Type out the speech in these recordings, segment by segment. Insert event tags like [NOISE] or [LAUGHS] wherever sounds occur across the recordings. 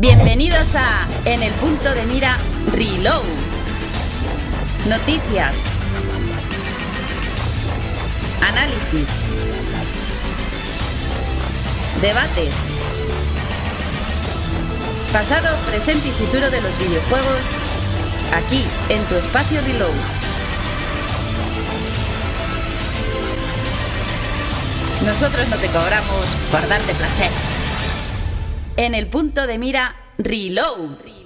Bienvenidos a En el punto de mira Reload. Noticias. Análisis. Debates. Pasado, presente y futuro de los videojuegos. Aquí, en tu espacio Reload. Nosotros no te cobramos por darte placer. En el punto de mira Reload.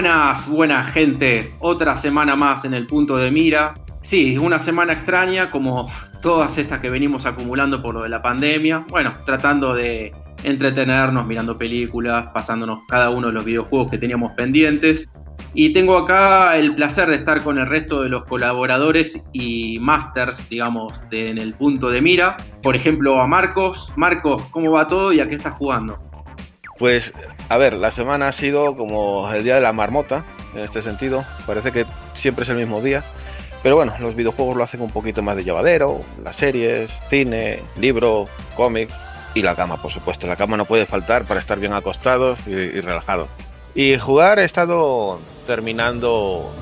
Buenas, buena gente. Otra semana más en el punto de mira. Sí, una semana extraña como todas estas que venimos acumulando por lo de la pandemia. Bueno, tratando de entretenernos, mirando películas, pasándonos cada uno de los videojuegos que teníamos pendientes. Y tengo acá el placer de estar con el resto de los colaboradores y masters, digamos, en el punto de mira. Por ejemplo, a Marcos. Marcos, ¿cómo va todo y a qué estás jugando? Pues, a ver, la semana ha sido como el día de la marmota, en este sentido. Parece que siempre es el mismo día. Pero bueno, los videojuegos lo hacen un poquito más de llevadero, las series, cine, libro, cómics y la cama, por supuesto. La cama no puede faltar para estar bien acostados y, y relajados. Y jugar he estado terminando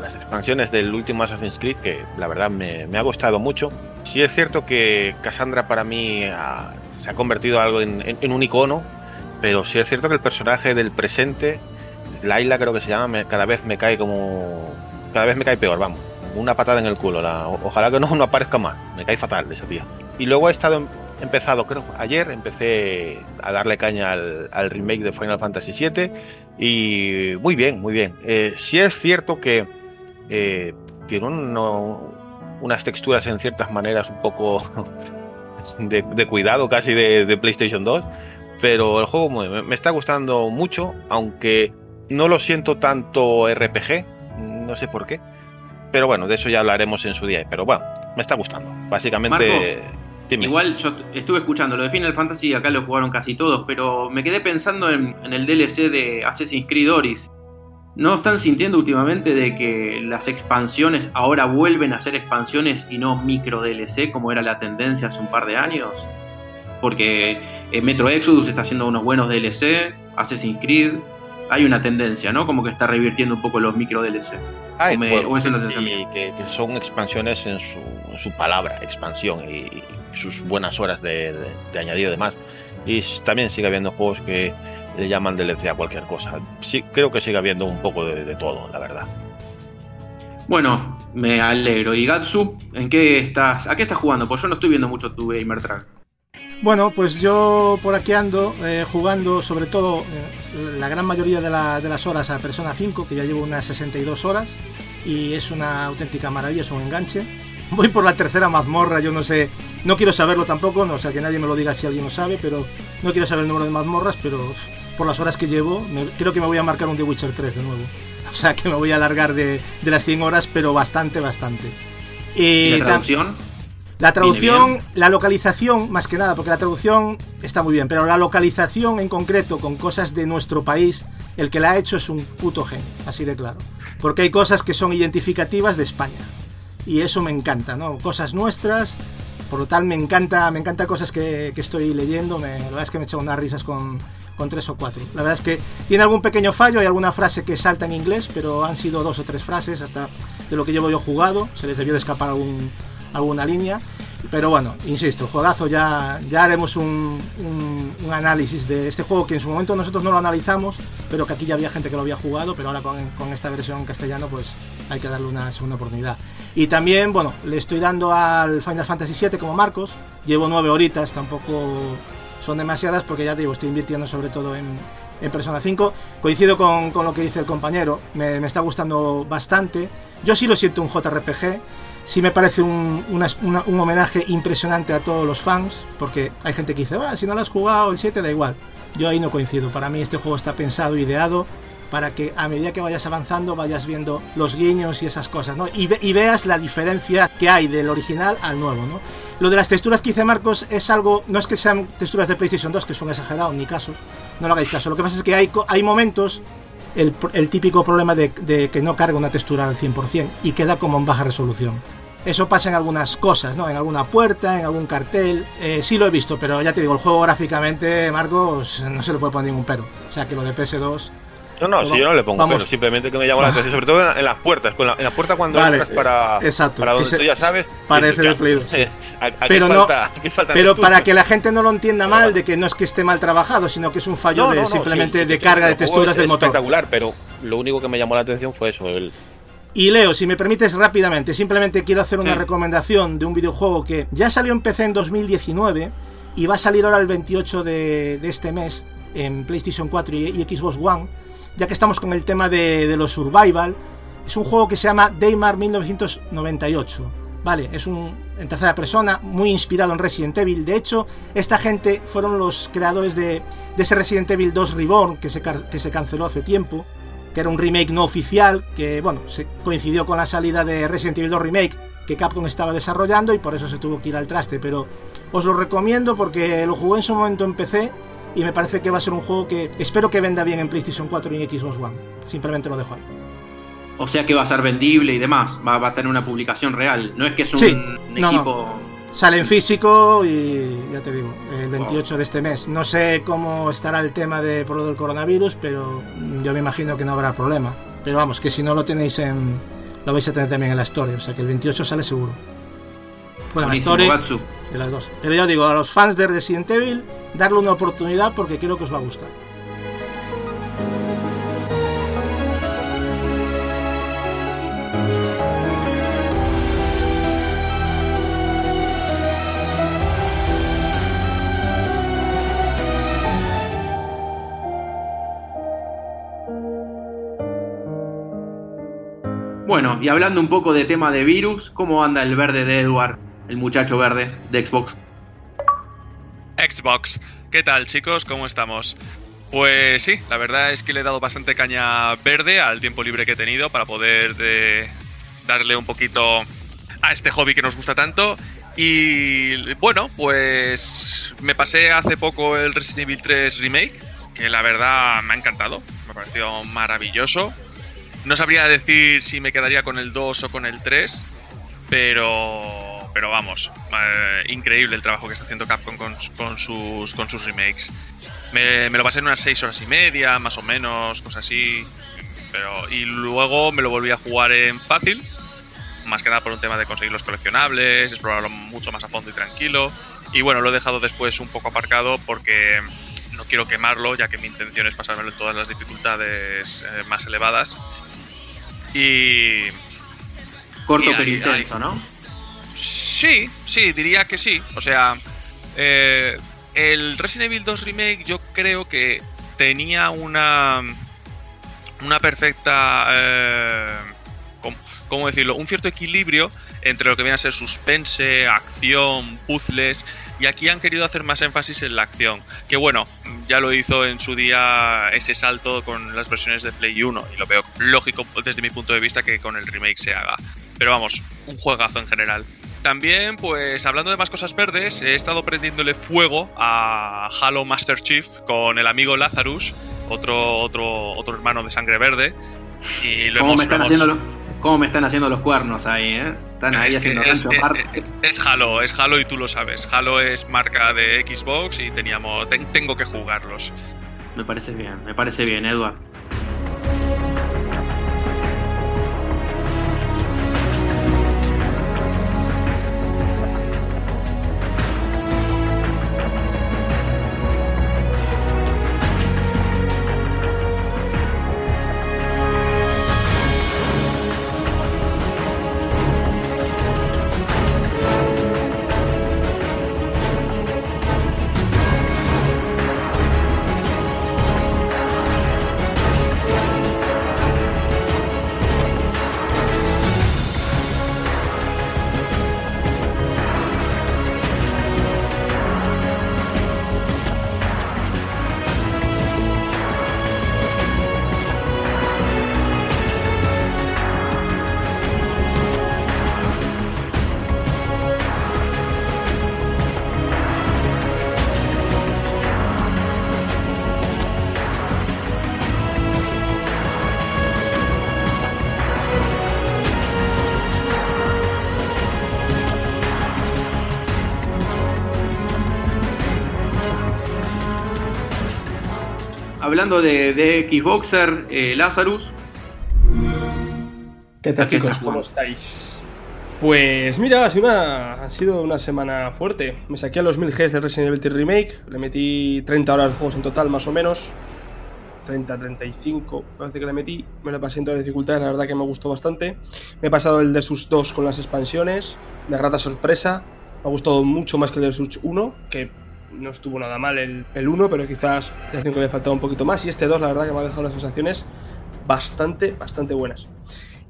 las expansiones del último Assassin's Creed, que la verdad me, ha gustado mucho. Sí es cierto que Cassandra para mí se ha convertido algo en un icono pero sí es cierto que el personaje del presente, Laila creo que se llama, me, cada vez me cae como. Cada vez me cae peor, vamos. Una patada en el culo. Ojalá que no, [LAUGHS] no aparezca más. Me cae fatal esa tía. Y luego he estado empezado, creo, ayer empecé a darle caña al, remake de Final Fantasy VII. Y muy bien, muy bien. Eh, sí es cierto que eh, tiene unas texturas en ciertas maneras un poco [LAUGHS] de, de cuidado casi de, de PlayStation 2 pero el juego me, me, está gustando mucho, aunque no lo siento tanto RPG, no sé por qué. Pero bueno, de eso ya hablaremos en su día. Pero bueno, me está gustando. Básicamente. Marcos, igual yo estuve escuchando lo de Final Fantasy, acá lo jugaron casi todos, pero me quedé pensando en, en el DLC de Assassin's Creed Oris. ¿No están sintiendo últimamente de que las expansiones ahora vuelven a ser expansiones y no micro DLC como era la tendencia hace un par de años? Porque eh, Metro Exodus está haciendo unos buenos DLC, Assassin's Creed, hay una tendencia, ¿no? Como que está revirtiendo un poco los micro DLC. O, me, bueno, o es y que, que, son expansiones en su, en su palabra, expansión y, y, sus buenas horas de, de, de añadido de más. Y también sigue habiendo juegos que le llaman DLC a cualquier cosa. Sí, creo que sigue habiendo un poco de, de todo, la verdad. Bueno, me alegro. ¿Y Gatsu, en qué estás? ¿A qué estás jugando? Pues yo no estoy viendo mucho tu Gamer Track. Bueno, pues yo por aquí ando eh, jugando sobre todo eh, la gran mayoría de, la, de, las horas a Persona 5, que ya llevo unas 62 horas y es una auténtica maravilla, es un enganche. Voy por la tercera mazmorra, yo no sé, no quiero saberlo tampoco, no, o sea que nadie me lo diga si alguien lo sabe, pero no quiero saber el número de mazmorras, pero por las horas que llevo, me, creo que me voy a marcar un The Witcher 3 de nuevo. [LAUGHS] O sea que me voy a alargar de, de las 100 horas, pero bastante, bastante. ¿Y la traducción? La traducción, la localización, más que nada, porque la traducción está muy bien, pero la localización en concreto con cosas de nuestro país, el que la ha hecho es un puto genio, así de claro. Porque hay cosas que son identificativas de España. Y eso me encanta, ¿no? Cosas nuestras, por lo tal me encanta, me encanta cosas que, que estoy leyendo, me, la verdad es que me he echado unas risas con, con tres o cuatro. La verdad es que tiene algún pequeño fallo, hay alguna frase que salta en inglés, pero han sido dos o tres frases hasta de lo que llevo yo jugado, se les debió de escapar algún alguna línea. Pero bueno, insisto, juegazo, ya, ya haremos un, un, un, análisis de este juego que en su momento nosotros no lo analizamos, pero que aquí ya había gente que lo había jugado, pero ahora con, con esta versión en castellano pues hay que darle una segunda oportunidad. Y también, bueno, le estoy dando al Final Fantasy VII como Marcos, llevo nueve horitas, tampoco son demasiadas porque ya te digo, estoy invirtiendo sobre todo en, en Persona 5. Coincido con, con lo que dice el compañero, me, me, está gustando bastante. Yo sí lo siento un JRPG, sí me parece un, un homenaje impresionante a todos los fans, porque hay gente que dice, si no lo has jugado el 7 da igual. Yo ahí no coincido, para mí este juego está pensado, ideado para que a medida que vayas avanzando vayas viendo los guiños y esas cosas, ¿no? Y, ve, y, veas la diferencia que hay del original al nuevo, ¿no? Lo de las texturas que dice Marcos es algo, no es que sean texturas de PlayStation 2, que son exagerados, ni caso, no lo hagáis caso. Lo que pasa es que hay, hay momentos, el, el típico problema de, de, que no carga una textura al 100% y queda como en baja resolución. Eso pasa en algunas cosas, ¿no? En alguna puerta, en algún cartel. Eh, sí lo he visto, pero ya te digo, el juego gráficamente, Marcos, no se le puede poner ningún pero. O sea que lo de PS2 no, no, si yo no le pongo pero simplemente que me llamo la atención, sobre todo en, en las puertas, en la, en la puerta cuando vale, entras para, exacto, para donde se, tú ya sabes. Parece de Play 2. [LAUGHS] Eh, pero no, falta, pero para que la gente no lo entienda mal, de que no es que esté mal trabajado, sino que es un fallo no, de simplemente sí, de carga de texturas es del motor. espectacular, pero lo único que me llamó la atención fue eso, el, y Leo, si me permites rápidamente, simplemente quiero hacer una sí. recomendación de un videojuego que ya salió en PC en 2019 y va a salir ahora el 28 de, de este mes en PlayStation 4 y, y, Xbox One, ya que estamos con el tema de, de los survival. Es un juego que se llama Daymar 1998. Vale, es un en tercera persona, muy inspirado en Resident Evil. De hecho, esta gente fueron los creadores de, de ese Resident Evil 2 Reborn que se, que se canceló hace tiempo que era un remake no oficial, que bueno, se coincidió con la salida de Resident Evil 2 Remake que Capcom estaba desarrollando y por eso se tuvo que ir al traste, pero os lo recomiendo porque lo jugué en su momento en PC y me parece que va a ser un juego que espero que venda bien en PlayStation 4 y en Xbox One. Simplemente lo dejo ahí. O sea que va a ser vendible y demás, va, va a tener una publicación real, no es que es un sí, equipo... No. Sale en físico y ya te digo, el 28 oh. de este mes. No sé cómo estará el tema de por lo del coronavirus, pero yo me imagino que no habrá problema. Pero vamos, que si no lo tenéis en. Lo vais a tener también en la Story, o sea que el 28 sale seguro. Bueno, la Story de las dos. Pero ya digo, a los fans de Resident Evil, darle una oportunidad porque creo que os va a gustar. Bueno, y hablando un poco de tema de virus, ¿cómo anda el verde de Edward, el muchacho verde de Xbox? Xbox, ¿qué tal chicos? ¿Cómo estamos? Pues sí, la verdad es que le he dado bastante caña verde al tiempo libre que he tenido para poder de darle un poquito a este hobby que nos gusta tanto. Y bueno, pues me pasé hace poco el Resident Evil 3 Remake, que la verdad me ha encantado, me ha parecido maravilloso. No sabría decir si me quedaría con el 2 o con el 3, pero, pero vamos, eh, increíble el trabajo que está haciendo Capcom con, con, sus, con sus remakes. Me, me, lo pasé en unas 6 horas y media, más o menos, cosas así. Pero, y luego me lo volví a jugar en fácil, más que nada por un tema de conseguir los coleccionables, explorarlo mucho más a fondo y tranquilo. Y bueno, lo he dejado después un poco aparcado porque no quiero quemarlo, ya que mi intención es pasármelo en todas las dificultades eh, más elevadas. Y. Corto y pero intenso, ¿no? Sí, sí, diría que sí. O sea, eh, el Resident Evil 2 Remake yo creo que tenía una. Una perfecta. Eh, ¿cómo, ¿Cómo decirlo? Un cierto equilibrio entre lo que viene a ser suspense, acción, puzzles, y aquí han querido hacer más énfasis en la acción, que bueno, ya lo hizo en su día ese salto con las versiones de Play 1, y lo veo lógico desde mi punto de vista que con el remake se haga. Pero vamos, un juegazo en general. También, pues hablando de más cosas verdes, he estado prendiéndole fuego a Halo Master Chief con el amigo Lazarus, otro, otro, otro hermano de sangre verde. Y lo ¿Cómo hemos, me están hemos... cómo me están haciendo los cuernos ahí, ¿eh? Están ahí es haciendo es, es, es, Halo, es Halo y tú lo sabes. Halo es marca de Xbox y teníamos, ten, tengo que jugarlos. Me parece bien, me parece bien, Edward. Hablando de, de Xboxer, eh, Lazarus. ¿Qué tal chicos? ¿Cómo estáis? Pues mira, ha sido, una, ha sido una semana fuerte. Me saqué a los 1000 Gs de Resident Evil 3 Remake, le metí 30 horas de juegos en total, más o menos. 30, 35, parece que le metí. Me lo pasé en todas las dificultades, la verdad que me gustó bastante. Me he pasado el de sus 2 con las expansiones, de grata sorpresa. Me ha gustado mucho más que el de sus 1, que no estuvo nada mal el, el 1, pero quizás la que me faltaba un poquito más. Y este 2, la verdad que me ha dejado las sensaciones bastante, bastante buenas.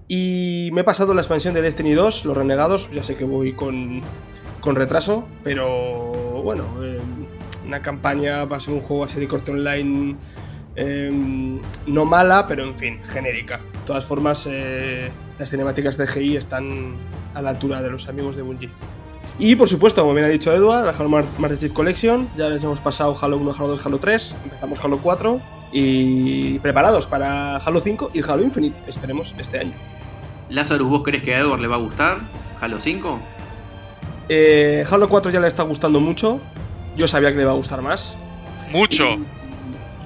Y me he pasado la expansión de Destiny 2, Los Renegados, ya sé que voy con, con retraso, pero bueno, eh, una campaña va a ser un juego así de corte online eh, no mala, pero en fin, genérica. De todas formas, eh, las cinemáticas de GI están a la altura de los amigos de Bungie. Y por supuesto, como bien ha dicho Edward, la Halo Master Chief Collection, ya les hemos pasado Halo 1, Halo 2, Halo 3, empezamos Halo 4 y preparados para Halo 5 y Halo Infinite, esperemos este año. Lázaro, ¿vos crees que a Edward le va a gustar Halo 5? Eh, Halo 4 ya le está gustando mucho. Yo sabía que le va a gustar más. ¡Mucho!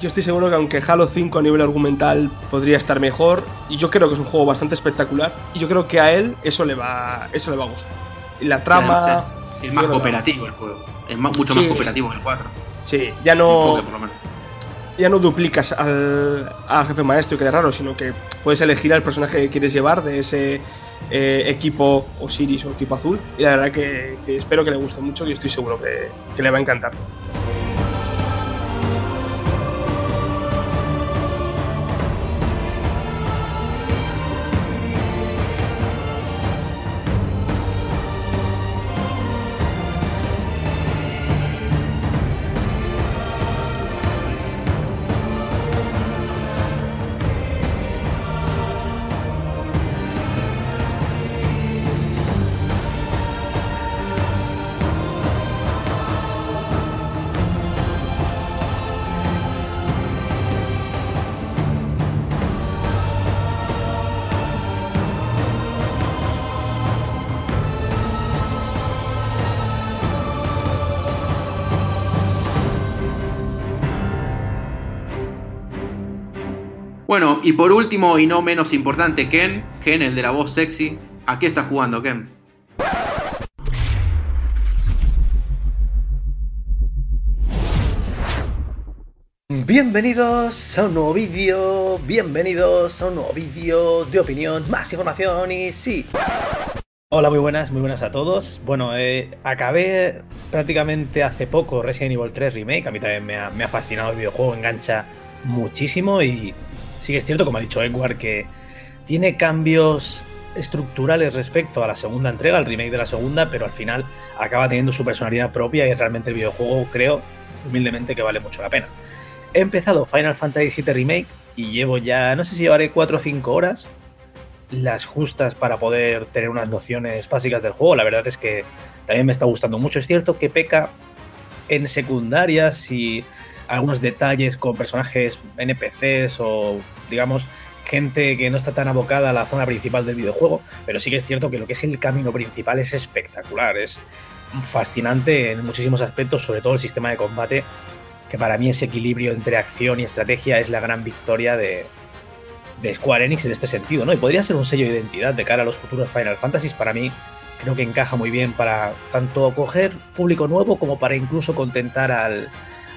Yo estoy seguro que aunque Halo 5 a nivel argumental podría estar mejor, y yo creo que es un juego bastante espectacular, y yo creo que a él eso le va, eso le va a gustar. La trama... O sea, es más cooperativo el juego. Es más, mucho Sí, más cooperativo que el 4. Sí, ya no... Enfoque, por lo menos. ya no duplicas al, al jefe maestro y queda raro, sino que puedes elegir al personaje que quieres llevar de ese eh, equipo Osiris o equipo azul. Y la verdad que, que espero que le guste mucho y estoy seguro que, que le va a encantar. Bueno, y por último y no menos importante, Ken. Ken, el de la voz sexy. ¿A qué está jugando, Ken? Bienvenidos a un nuevo vídeo, bienvenidos a un nuevo vídeo de opinión, más información y sí. Hola, muy buenas, muy buenas a todos. Bueno, eh, acabé prácticamente hace poco Resident Evil 3 Remake, a mí también me ha, me ha fascinado el videojuego, engancha muchísimo y sí que es cierto, como ha dicho Edward, que tiene cambios estructurales respecto a la segunda entrega, al remake de la segunda, pero al final acaba teniendo su personalidad propia y realmente el videojuego creo humildemente que vale mucho la pena. He empezado Final Fantasy VII Remake y llevo ya, no sé si llevaré 4 o 5 horas, las justas para poder tener unas nociones básicas del juego. La verdad es que también me está gustando mucho. Es cierto que peca en secundarias y algunos detalles con personajes NPCs o, digamos, gente que no está tan abocada a la zona principal del videojuego, pero sí que es cierto que lo que es el camino principal es espectacular, es fascinante en muchísimos aspectos, sobre todo el sistema de combate, que para mí ese equilibrio entre acción y estrategia es la gran victoria de, Square Enix en este sentido, ¿no? Y podría ser un sello de identidad de cara a los futuros Final Fantasies, para mí creo que encaja muy bien para tanto coger público nuevo como para incluso contentar al,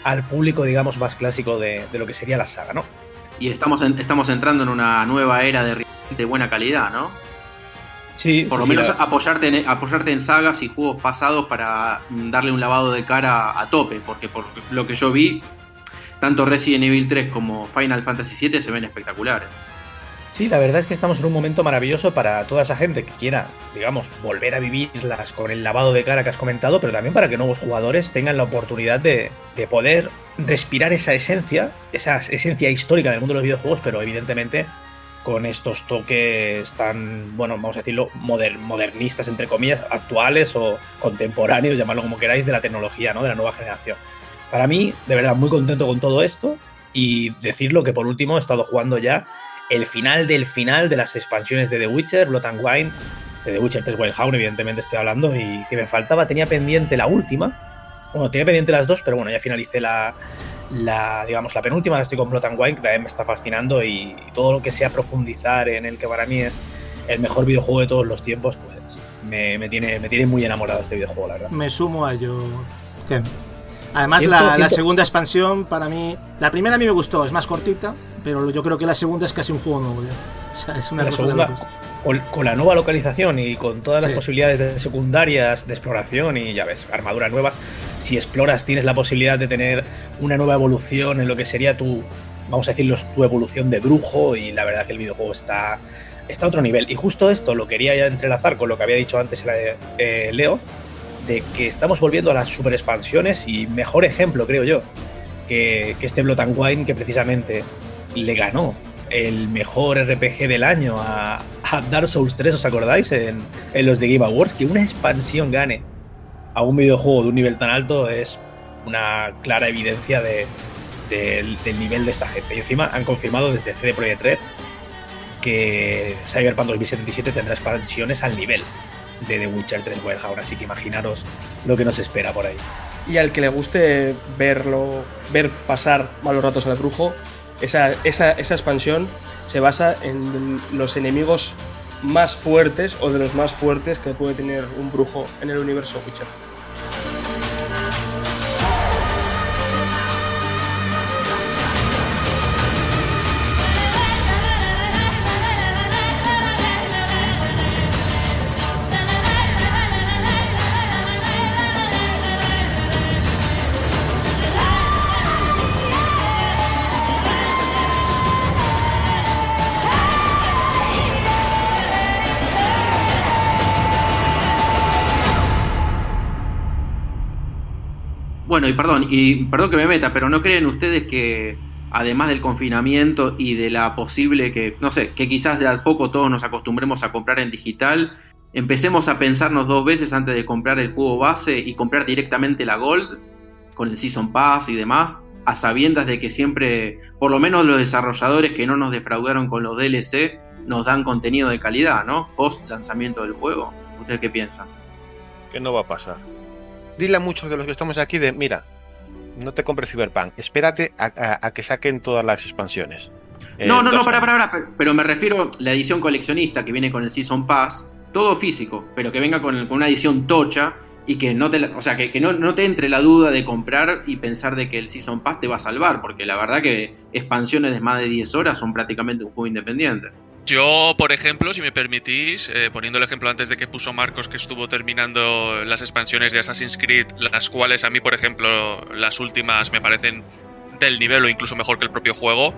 al público, digamos, más clásico de, lo que sería la saga, ¿no? Y estamos, en, estamos entrando en una nueva era de, de buena calidad, ¿no? Sí, Por lo sí, menos apoyarte, en, apoyarte en sagas y juegos pasados para darle un lavado de cara a tope, porque por lo que yo vi, tanto Resident Evil 3 como Final Fantasy VII se ven espectaculares. Sí, la verdad es que estamos en un momento maravilloso para toda esa gente que quiera, digamos, volver a vivirlas con el lavado de cara que has comentado, pero también para que nuevos jugadores tengan la oportunidad de, de poder respirar esa esencia, esa esencia histórica del mundo de los videojuegos, pero evidentemente con estos toques tan, bueno, vamos a decirlo, moder- modernistas, entre comillas, actuales o contemporáneos, llamarlo como queráis, de la tecnología, ¿no? De la nueva generación. Para mí, de verdad, muy contento con todo esto y decirlo que por último he estado jugando ya el final del final de las expansiones de The Witcher, Blood and Wine, de The Witcher 3 Wild Hunt, evidentemente estoy hablando, y que me faltaba, tenía pendiente la última. Bueno, tenía pendiente las dos, pero bueno, ya finalicé la, la, digamos, la penúltima la estoy con Blood and Wine, que también me está fascinando y, todo lo que sea profundizar en el que para mí es el mejor videojuego de todos los tiempos, pues me, tiene, me tiene muy enamorado este videojuego, la verdad. Me sumo a ello. Además, la, segunda expansión, para mí. La primera a mí me gustó, es más cortita, pero yo creo que la segunda es casi un juego nuevo O sea, es una cosa con, la nueva localización y con todas las posibilidades de secundarias de exploración y ya ves, armaduras nuevas, si exploras tienes la posibilidad de tener una nueva evolución en lo que sería tu, vamos a decirlo, tu evolución de brujo y la verdad que el videojuego está, está a otro nivel. Y justo esto lo quería ya entrelazar con lo que había dicho antes eh, Leo, de que estamos volviendo a las super expansiones y mejor ejemplo, creo yo, que, este Blood and Wine que precisamente le ganó el mejor RPG del año a, Dark Souls 3, ¿os acordáis? En, los de Game Awards, que una expansión gane a un videojuego de un nivel tan alto es una clara evidencia del nivel de esta gente. Y encima han confirmado desde CD Projekt Red que Cyberpunk 2077 tendrá expansiones al nivel de The Witcher 3 Wild así que imaginaros lo que nos espera por ahí. Y al que le guste verlo, ver pasar malos ratos al brujo, esa, esa expansión se basa en los enemigos más fuertes o de los más fuertes que puede tener un brujo en el universo Witcher. Bueno, y perdón, y perdón que me meta, pero ¿no creen ustedes que además del confinamiento y de la posible que, no sé, que quizás de a poco todos nos acostumbremos a comprar en digital, empecemos a pensarnos dos veces antes de comprar el juego base y comprar directamente la Gold con el Season Pass y demás, a sabiendas de que siempre, por lo menos los desarrolladores que no nos defraudaron con los DLC, nos dan contenido de calidad, ¿no? Post lanzamiento del juego. ¿Ustedes qué piensan? Que no va a pasar dile a muchos de los que estamos aquí de, mira, no te compres Cyberpunk, espérate a, que saquen todas las expansiones. No, no, no, para, para, para, pero me refiero a la edición coleccionista que viene con el Season Pass, todo físico, pero que venga con, una edición tocha y que no te, o sea, que, no, no, te entre la duda de comprar y pensar de que el Season Pass te va a salvar, porque la verdad que expansiones de más de 10 horas son prácticamente un juego independiente. Yo, por ejemplo, si me permitís, eh, poniendo el ejemplo antes de que puso Marcos que estuvo terminando las expansiones de Assassin's Creed, las cuales a mí, por ejemplo, las últimas me parecen del nivel o incluso mejor que el propio juego.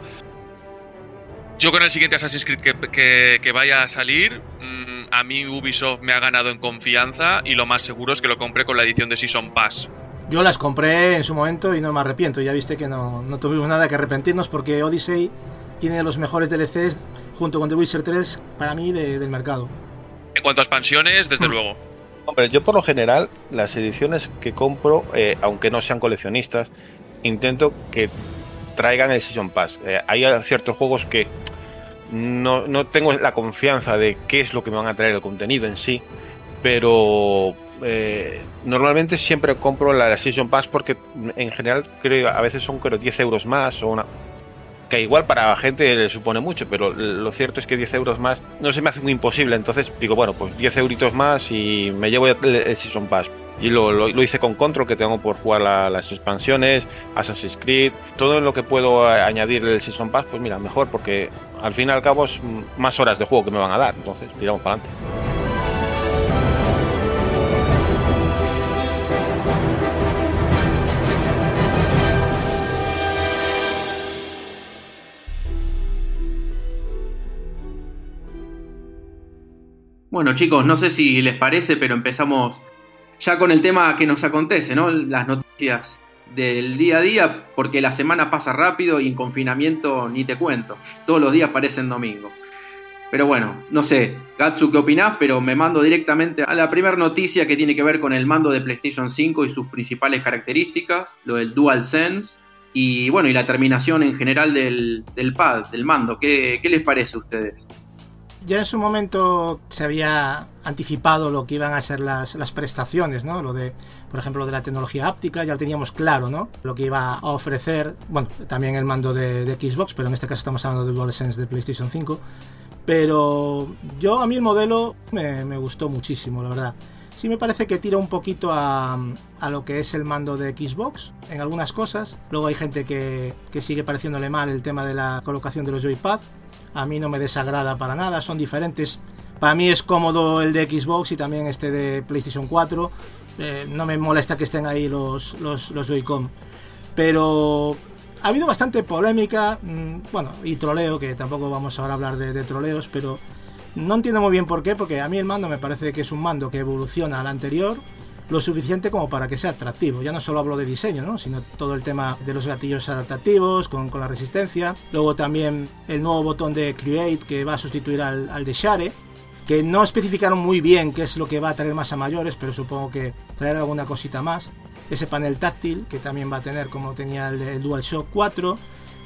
Yo con el siguiente Assassin's Creed que, vaya a salir, mm, a mí Ubisoft me ha ganado en confianza y lo más seguro es que lo compré con la edición de Season Pass. Yo las compré en su momento y no me arrepiento. Ya viste que no, no tuvimos nada que arrepentirnos porque Odyssey tiene los mejores DLCs junto con The Witcher 3 para mí del mercado. En cuanto a expansiones, desde hmm. luego. Hombre, yo por lo general las ediciones que compro, eh, aunque no sean coleccionistas, intento que traigan el Season Pass. Eh, hay ciertos juegos que no, no, tengo la confianza de qué es lo que me van a traer el contenido en sí, pero eh, normalmente siempre compro la, Season Pass porque en general creo a veces son creo 10 euros más o una, que igual para la gente le supone mucho, pero lo cierto es que 10 euros más no se me hace muy imposible, entonces digo, bueno, pues 10 euritos más y me llevo el, Season Pass. Y lo, lo, hice con Control, que tengo por jugar las expansiones, Assassin's Creed, todo lo que puedo añadir el Season Pass, pues mira, mejor, porque al fin y al cabo es más horas de juego que me van a dar, entonces tiramos para adelante. Bueno, chicos, no sé si les parece, pero empezamos ya con el tema que nos acontece, ¿no? Las noticias del día a día, porque la semana pasa rápido y en confinamiento ni te cuento. Todos los días parecen domingo. Pero bueno, no sé, Gatsu, ¿qué opinás? Pero me mando directamente a la primera noticia que tiene que ver con el mando de PlayStation 5 y sus principales características, lo del DualSense y bueno, y la terminación en general del, pad, del mando. ¿Qué, ¿Qué les parece a ustedes? Ya en su momento se había anticipado lo que iban a ser las, las prestaciones, ¿no? Lo de, por ejemplo, lo de la tecnología áptica, ya lo teníamos claro, ¿no? Lo que iba a ofrecer, bueno, también el mando de, Xbox, pero en este caso estamos hablando de DualSense de PlayStation 5. Pero yo a mí el modelo me, me gustó muchísimo, la verdad. Sí me parece que tira un poquito a, a, lo que es el mando de Xbox en algunas cosas. Luego hay gente que, que sigue pareciéndole mal el tema de la colocación de los joypad. A mí no me desagrada para nada, son diferentes. Para mí es cómodo el de Xbox y también este de PlayStation 4. Eh, no me molesta que estén ahí los, los, Joy-Con. Pero ha habido bastante polémica, mmm, bueno, y troleo, que tampoco vamos ahora a hablar de, de, troleos, pero no entiendo muy bien por qué, porque a mí el mando me parece que es un mando que evoluciona al anterior lo suficiente como para que sea atractivo. Ya no solo hablo de diseño, ¿no? sino todo el tema de los gatillos adaptativos con, con la resistencia. Luego también el nuevo botón de Create que va a sustituir al, al de Share, que no especificaron muy bien qué es lo que va a traer más a mayores, pero supongo que traerá alguna cosita más ese panel táctil que también va a tener como tenía el, el DualShock 4,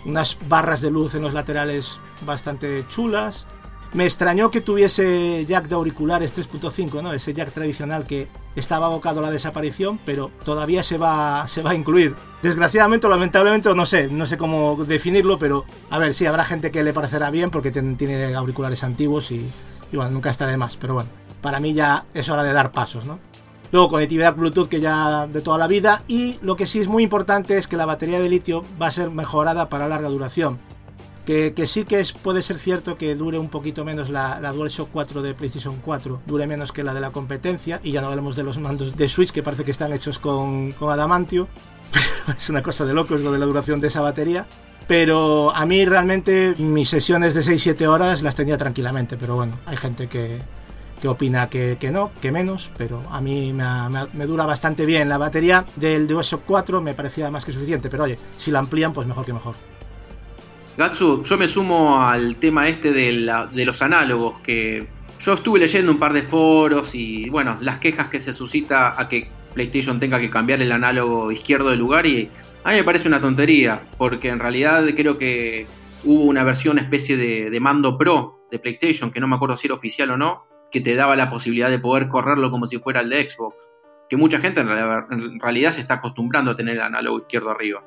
unas barras de luz en los laterales bastante chulas. Me extrañó que tuviese jack de auriculares 3.5, ¿no? Ese jack tradicional que estaba abocado a la desaparición, pero todavía se va, se va a incluir. Desgraciadamente o lamentablemente, no sé, no sé cómo definirlo, pero a ver, sí, habrá gente que le parecerá bien porque tiene auriculares antiguos y, y bueno, nunca está de más, pero bueno, para mí ya es hora de dar pasos, ¿no? Luego conectividad Bluetooth que ya de toda la vida y lo que sí es muy importante es que la batería de litio va a ser mejorada para larga duración. Que, sí que es, puede ser cierto que dure un poquito menos la, la, DualShock 4 de PlayStation 4, dure menos que la de la competencia y ya no hablemos de los mandos de Switch que parece que están hechos con, con adamantio. [LAUGHS] es una cosa de locos lo de la duración de esa batería. Pero a mí realmente mis sesiones de 6-7 horas las tenía tranquilamente, pero bueno, hay gente que, que opina que, que, no, que menos, pero a mí me, me, me, dura bastante bien. La batería del DualShock 4 me parecía más que suficiente, pero oye, si la amplían, pues mejor que mejor. Gatsu, yo me sumo al tema este de, los análogos, que yo estuve leyendo un par de foros y bueno, las quejas que se suscita a que PlayStation tenga que cambiar el análogo izquierdo de lugar y a mí me parece una tontería, porque en realidad creo que hubo una versión especie de, de mando pro de PlayStation, que no me acuerdo si era oficial o no, que te daba la posibilidad de poder correrlo como si fuera el de Xbox. Que mucha gente en realidad se está acostumbrando a tener el análogo izquierdo arriba.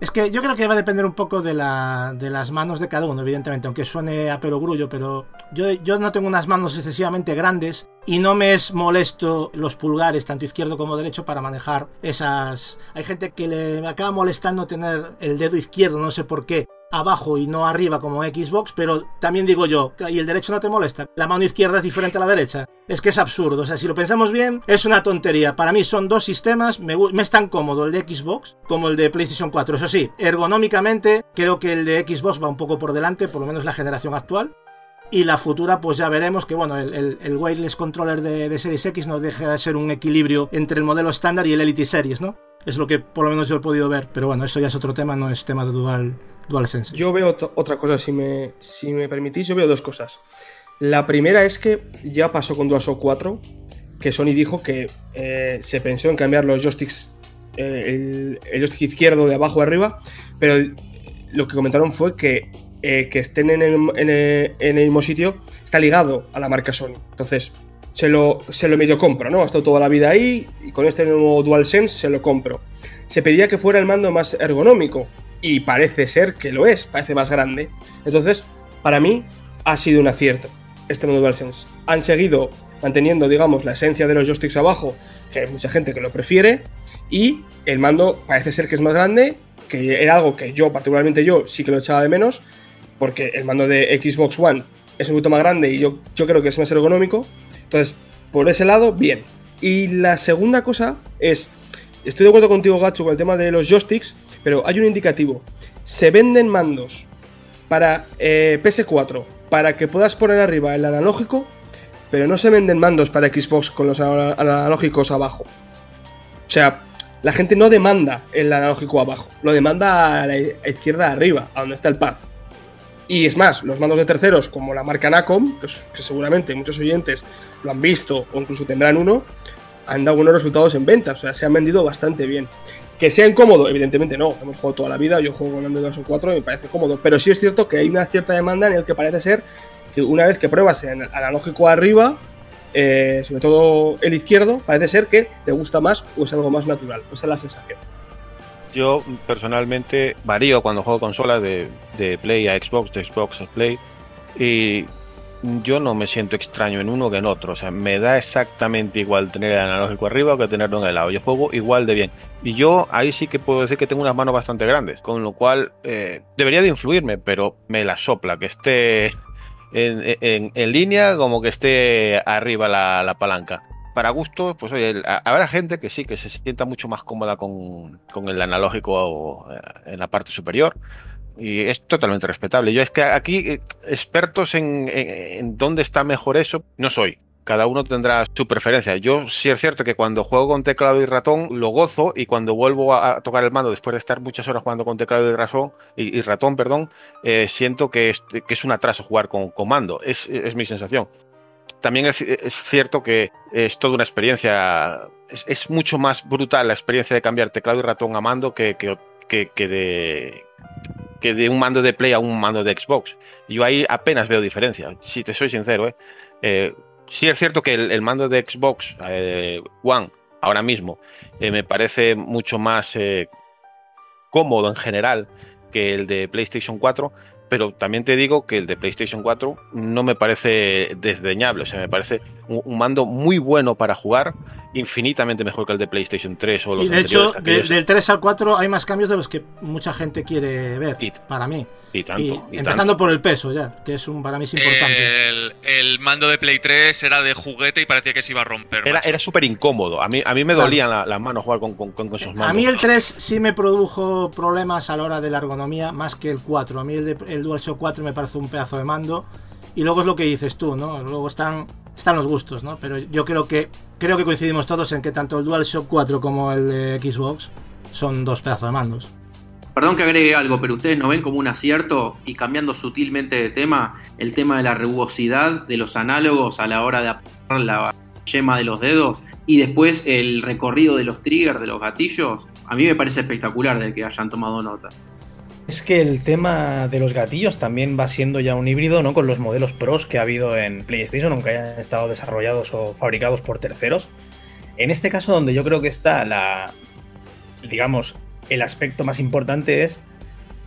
Es que yo creo que va a depender un poco de, la, de las manos de cada uno, evidentemente, aunque suene a perogrullo, pero yo, yo no tengo unas manos excesivamente grandes y no me es molesto los pulgares, tanto izquierdo como derecho, para manejar esas... Hay gente que le acaba molestando tener el dedo izquierdo, no sé por qué, abajo y no arriba como Xbox, pero también digo yo, ¿y el derecho no te molesta? La mano izquierda es diferente a la derecha. Es que es absurdo, o sea, si lo pensamos bien, es una tontería. Para mí son dos sistemas, me, me es tan cómodo el de Xbox como el de PlayStation 4. Eso sí, ergonómicamente creo que el de Xbox va un poco por delante, por lo menos la generación actual. Y la futura, pues ya veremos que, bueno, el, el, el wireless controller de, de, Series X no deja de ser un equilibrio entre el modelo estándar y el Elite Series, ¿no? Es lo que por lo menos yo he podido ver. Pero bueno, eso ya es otro tema, no es tema de dual, DualSense. Yo veo otra cosa, si me, si me permitís, yo veo dos cosas. La primera es que ya pasó con DualShock 4, que Sony dijo que eh, se pensó en cambiar los joysticks, eh, el, joystick izquierdo de abajo a arriba, pero lo que comentaron fue que eh, que estén en el, en, el, en el, mismo sitio está ligado a la marca Sony. Entonces, se lo, se lo medio compro, ¿no? Ha estado toda la vida ahí y con este nuevo DualSense se lo compro. Se pedía que fuera el mando más ergonómico y parece ser que lo es, parece más grande. Entonces, para mí ha sido un acierto este mando DualSense. Han seguido manteniendo, digamos, la esencia de los joysticks abajo, que hay mucha gente que lo prefiere, y el mando parece ser que es más grande, que era algo que yo, particularmente yo, sí que lo echaba de menos, porque el mando de Xbox One es un poquito más grande y yo, yo creo que es más ergonómico. Entonces, por ese lado, bien. Y la segunda cosa es, estoy de acuerdo contigo, Gacho, con el tema de los joysticks, pero hay un indicativo. Se venden mandos para eh, PS4 para que puedas poner arriba el analógico, pero no se venden mandos para Xbox con los analógicos abajo. O sea, la gente no demanda el analógico abajo, lo demanda a la izquierda arriba, a donde está el pad. Y es más, los mandos de terceros, como la marca Nacom, que, que, seguramente muchos oyentes lo han visto o incluso tendrán uno, han dado buenos resultados en ventas, o sea, se han vendido bastante bien. Que sea incómodo, evidentemente no, hemos jugado toda la vida, yo juego con Android 2 o 4 y me parece cómodo, pero sí es cierto que hay una cierta demanda en el que parece ser una vez que pruebas en el analógico arriba, eh, sobre todo el izquierdo, parece ser que te gusta más o es algo más natural. Esa es la sensación. Yo personalmente varío cuando juego consolas de, de Play a Xbox, de Xbox a Play. Y yo no me siento extraño en uno que en otro. O sea, me da exactamente igual tener el analógico arriba que tenerlo en el lado. Yo juego igual de bien. Y yo ahí sí que puedo decir que tengo unas manos bastante grandes, con lo cual eh, debería de influirme, pero me la sopla, que esté en, línea como que esté arriba la, la palanca. Para gusto, pues oye, habrá gente que sí, que se sienta mucho más cómoda con, con el analógico eh, en la parte superior y es totalmente respetable. Yo es que aquí eh, expertos en, en, dónde está mejor eso no soy. Cada uno tendrá su preferencia. Yo sí es cierto que cuando juego con teclado y ratón lo gozo y cuando vuelvo a, tocar el mando después de estar muchas horas jugando con teclado y ratón, y, ratón, perdón, eh, siento que es, que es, un atraso jugar con, comando. Es, es, mi sensación. También es, es, cierto que es toda una experiencia. Es, mucho más brutal la experiencia de cambiar teclado y ratón a mando que, que, que de que de un mando de Play a un mando de Xbox. Yo ahí apenas veo diferencia, si te soy sincero. ¿eh? eh sí es cierto que el, mando de Xbox eh, One ahora mismo eh, me parece mucho más cómodo en general que el de PlayStation 4, pero también te digo que el de PlayStation 4 no me parece desdeñable, o sea, me parece un mando muy bueno para jugar infinitamente mejor que el de PlayStation 3 o los Y de hecho, del 3 al 4 hay más cambios de los que mucha gente quiere ver, para mí. Y, empezando por el peso ya, que es un para mí es importante. El, mando de Play 3 era de juguete y parecía que se iba a romper. Era, era súper incómodo. A mí, a mí me dolían las manos jugar con, con, esos mandos. A mí el 3 sí me produjo problemas a la hora de la ergonomía, más que el 4. A mí el, de, el DualShock 4 me parece un pedazo de mando. Y luego es lo que dices tú, ¿no? Luego están están los gustos, ¿no? Pero yo creo que creo que coincidimos todos en que tanto el DualShock 4 como el de Xbox son dos pedazos de mandos. Perdón que agregue algo, pero ustedes no ven como un acierto y cambiando sutilmente de tema, el tema de la rugosidad de los análogos a la hora de apagar la yema de los dedos y después el recorrido de los triggers, de los gatillos, a mí me parece espectacular de que hayan tomado nota. Es que el tema de los gatillos también va siendo ya un híbrido, ¿no? Con los modelos pros que ha habido en PlayStation, aunque hayan estado desarrollados o fabricados por terceros. En este caso, donde yo creo que está la. digamos, el aspecto más importante es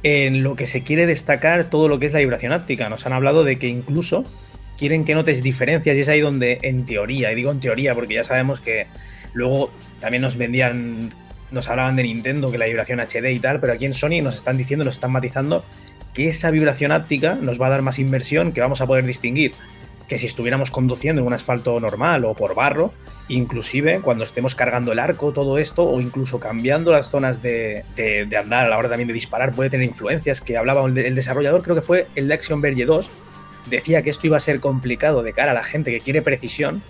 en lo que se quiere destacar todo lo que es la vibración áptica. Nos han hablado de que incluso quieren que notes diferencias y es ahí donde, en teoría, y digo en teoría porque ya sabemos que luego también nos vendían nos hablaban de Nintendo, que la vibración HD y tal, pero aquí en Sony nos están diciendo, nos están matizando que esa vibración áptica nos va a dar más inversión, que vamos a poder distinguir que si estuviéramos conduciendo en un asfalto normal o por barro, inclusive cuando estemos cargando el arco, todo esto, o incluso cambiando las zonas de, andar a la hora también de disparar, puede tener influencias, que hablaba el, el desarrollador, creo que fue el de Action Verge 2, decía que esto iba a ser complicado de cara a la gente que quiere precisión,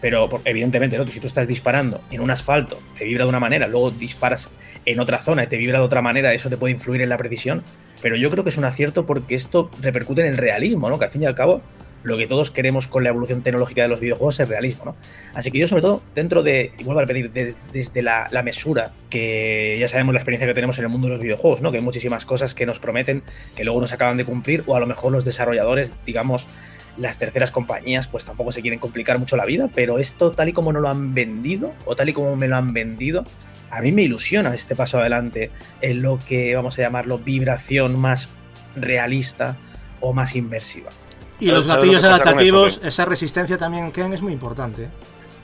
pero evidentemente, ¿no? si tú estás disparando en un asfalto, te vibra de una manera, luego disparas en otra zona y te vibra de otra manera, eso te puede influir en la precisión. Pero yo creo que es un acierto porque esto repercute en el realismo, ¿no? Que al fin y al cabo, lo que todos queremos con la evolución tecnológica de los videojuegos es realismo, ¿no? Así que yo, sobre todo, dentro de, y vuelvo a repetir, desde, la, la, mesura, que ya sabemos la experiencia que tenemos en el mundo de los videojuegos, ¿no? Que hay muchísimas cosas que nos prometen que luego nos acaban de cumplir, o a lo mejor los desarrolladores, digamos, las terceras compañías pues tampoco se quieren complicar mucho la vida, pero esto tal y como no lo han vendido o tal y como me lo han vendido, a mí me ilusiona este paso adelante en lo que vamos a llamarlo vibración más realista o más inmersiva. Y los gatillos adaptativos, esa resistencia también, Ken, es muy importante.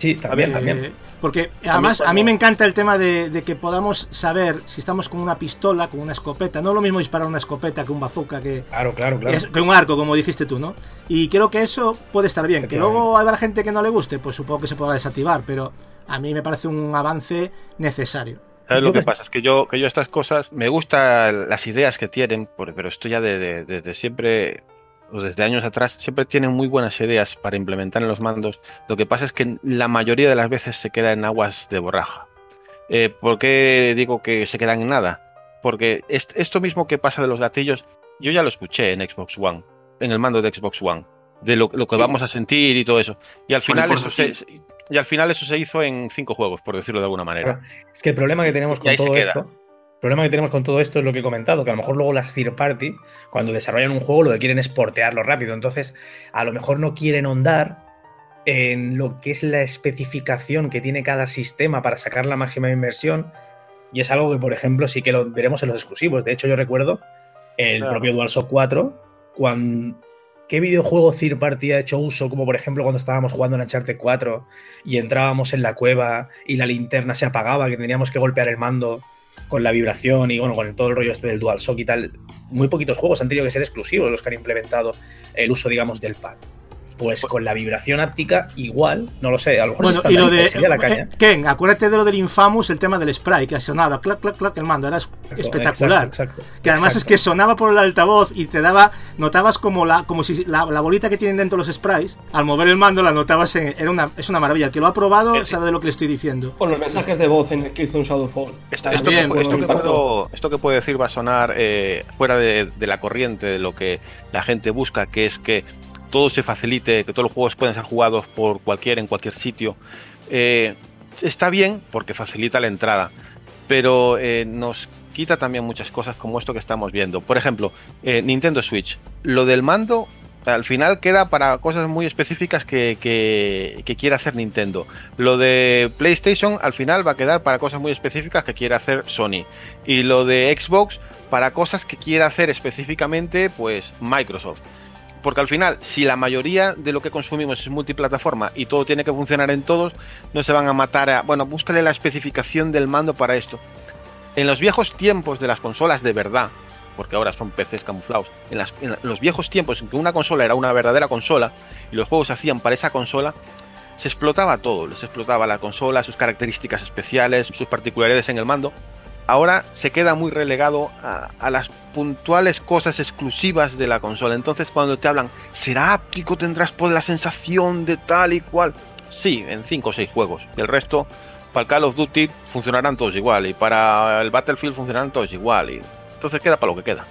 Sí, también, eh, también. Porque además a mí me encanta el tema de, que podamos saber si estamos con una pistola, con una escopeta. No es lo mismo disparar una escopeta que un bazooka, que, claro, claro, claro. que un arco, como dijiste tú, ¿no? Y creo que eso puede estar bien. Que luego habrá gente que no le guste, pues supongo que se podrá desactivar, pero a mí me parece un avance necesario. lo que pasa? Es que yo, que yo estas cosas, me gustan las ideas que tienen, pero esto ya desde de, siempre desde años atrás, siempre tienen muy buenas ideas para implementar en los mandos. Lo que pasa es que la mayoría de las veces se queda en aguas de borraja. Eh, ¿Por qué digo que se quedan en nada? Porque esto mismo que pasa de los gatillos, yo ya lo escuché en Xbox One, en el mando de Xbox One, de lo, que vamos a sentir y todo eso. Y al final eso se, y al final eso se hizo en cinco juegos, por decirlo de alguna manera. Es que el problema que tenemos con todo esto problema que tenemos con todo esto es lo que he comentado, que a lo mejor luego las third party, cuando desarrollan un juego, lo que quieren es portearlo rápido. Entonces, a lo mejor no quieren ahondar en lo que es la especificación que tiene cada sistema para sacar la máxima inversión. Y es algo que, por ejemplo, sí que lo veremos en los exclusivos. De hecho, yo recuerdo el Claro. propio DualShock 4, cuando... ¿Qué videojuego third party ha hecho uso? Como por ejemplo cuando estábamos jugando en Uncharted 4 y entrábamos en la cueva y la linterna se apagaba, que teníamos que golpear el mando con la vibración y bueno, con todo el rollo este del DualShock y tal. Muy poquitos juegos han tenido que ser exclusivos los que han implementado el uso, digamos, del pad. Pues con la vibración áptica, igual, no lo sé, a lo mejor Bueno, y lo de. estandariza, sería la caña. Ken, acuérdate de lo del Infamous, el tema del spray, que sonaba clac, clac, clac, el mando, era es- espectacular. Exacto, exacto, que además es que sonaba por el altavoz y te daba, notabas como la, como si la, la bolita que tienen dentro los sprays, al mover el mando la notabas en, era una, es una maravilla. El que lo ha probado Eh, sabe de lo que le estoy diciendo. Con los mensajes de voz en el Killzone Shadowfall. Esto, También esto que, esto que puedo- puedo, esto que puedo decir va a sonar eh, fuera de, de la corriente de lo que la gente busca, que es que todo se facilite, que todos los juegos pueden ser jugados por cualquiera en cualquier sitio. Eh, está bien porque facilita la entrada, pero eh, nos quita también muchas cosas como esto que estamos viendo. Por ejemplo, eh, Nintendo Switch. Lo del mando al final queda para cosas muy específicas que, que, que quiere hacer Nintendo. Lo de PlayStation al final va a quedar para cosas muy específicas que quiere hacer Sony. Y lo de Xbox para cosas que quiere hacer específicamente pues Microsoft. Porque al final, si la mayoría de lo que consumimos es multiplataforma y todo tiene que funcionar en todos, no se van a matar a... Bueno, búscale la especificación del mando para esto. En los viejos tiempos de las consolas de verdad, porque ahora son PCs camuflados, en, los viejos tiempos en que una consola era una verdadera consola y los juegos se hacían para esa consola, se explotaba todo, les explotaba la consola, sus características especiales, sus particularidades en el mando. Ahora se queda muy relegado a, las puntuales cosas exclusivas de la consola. Entonces cuando te hablan, ¿será áptico? ¿Tendrás por la sensación de tal y cual? Sí, en 5 o 6 juegos. Y el resto, para el Call of Duty funcionarán todos igual. Y para el Battlefield funcionarán todos igual. Y entonces queda para lo que queda.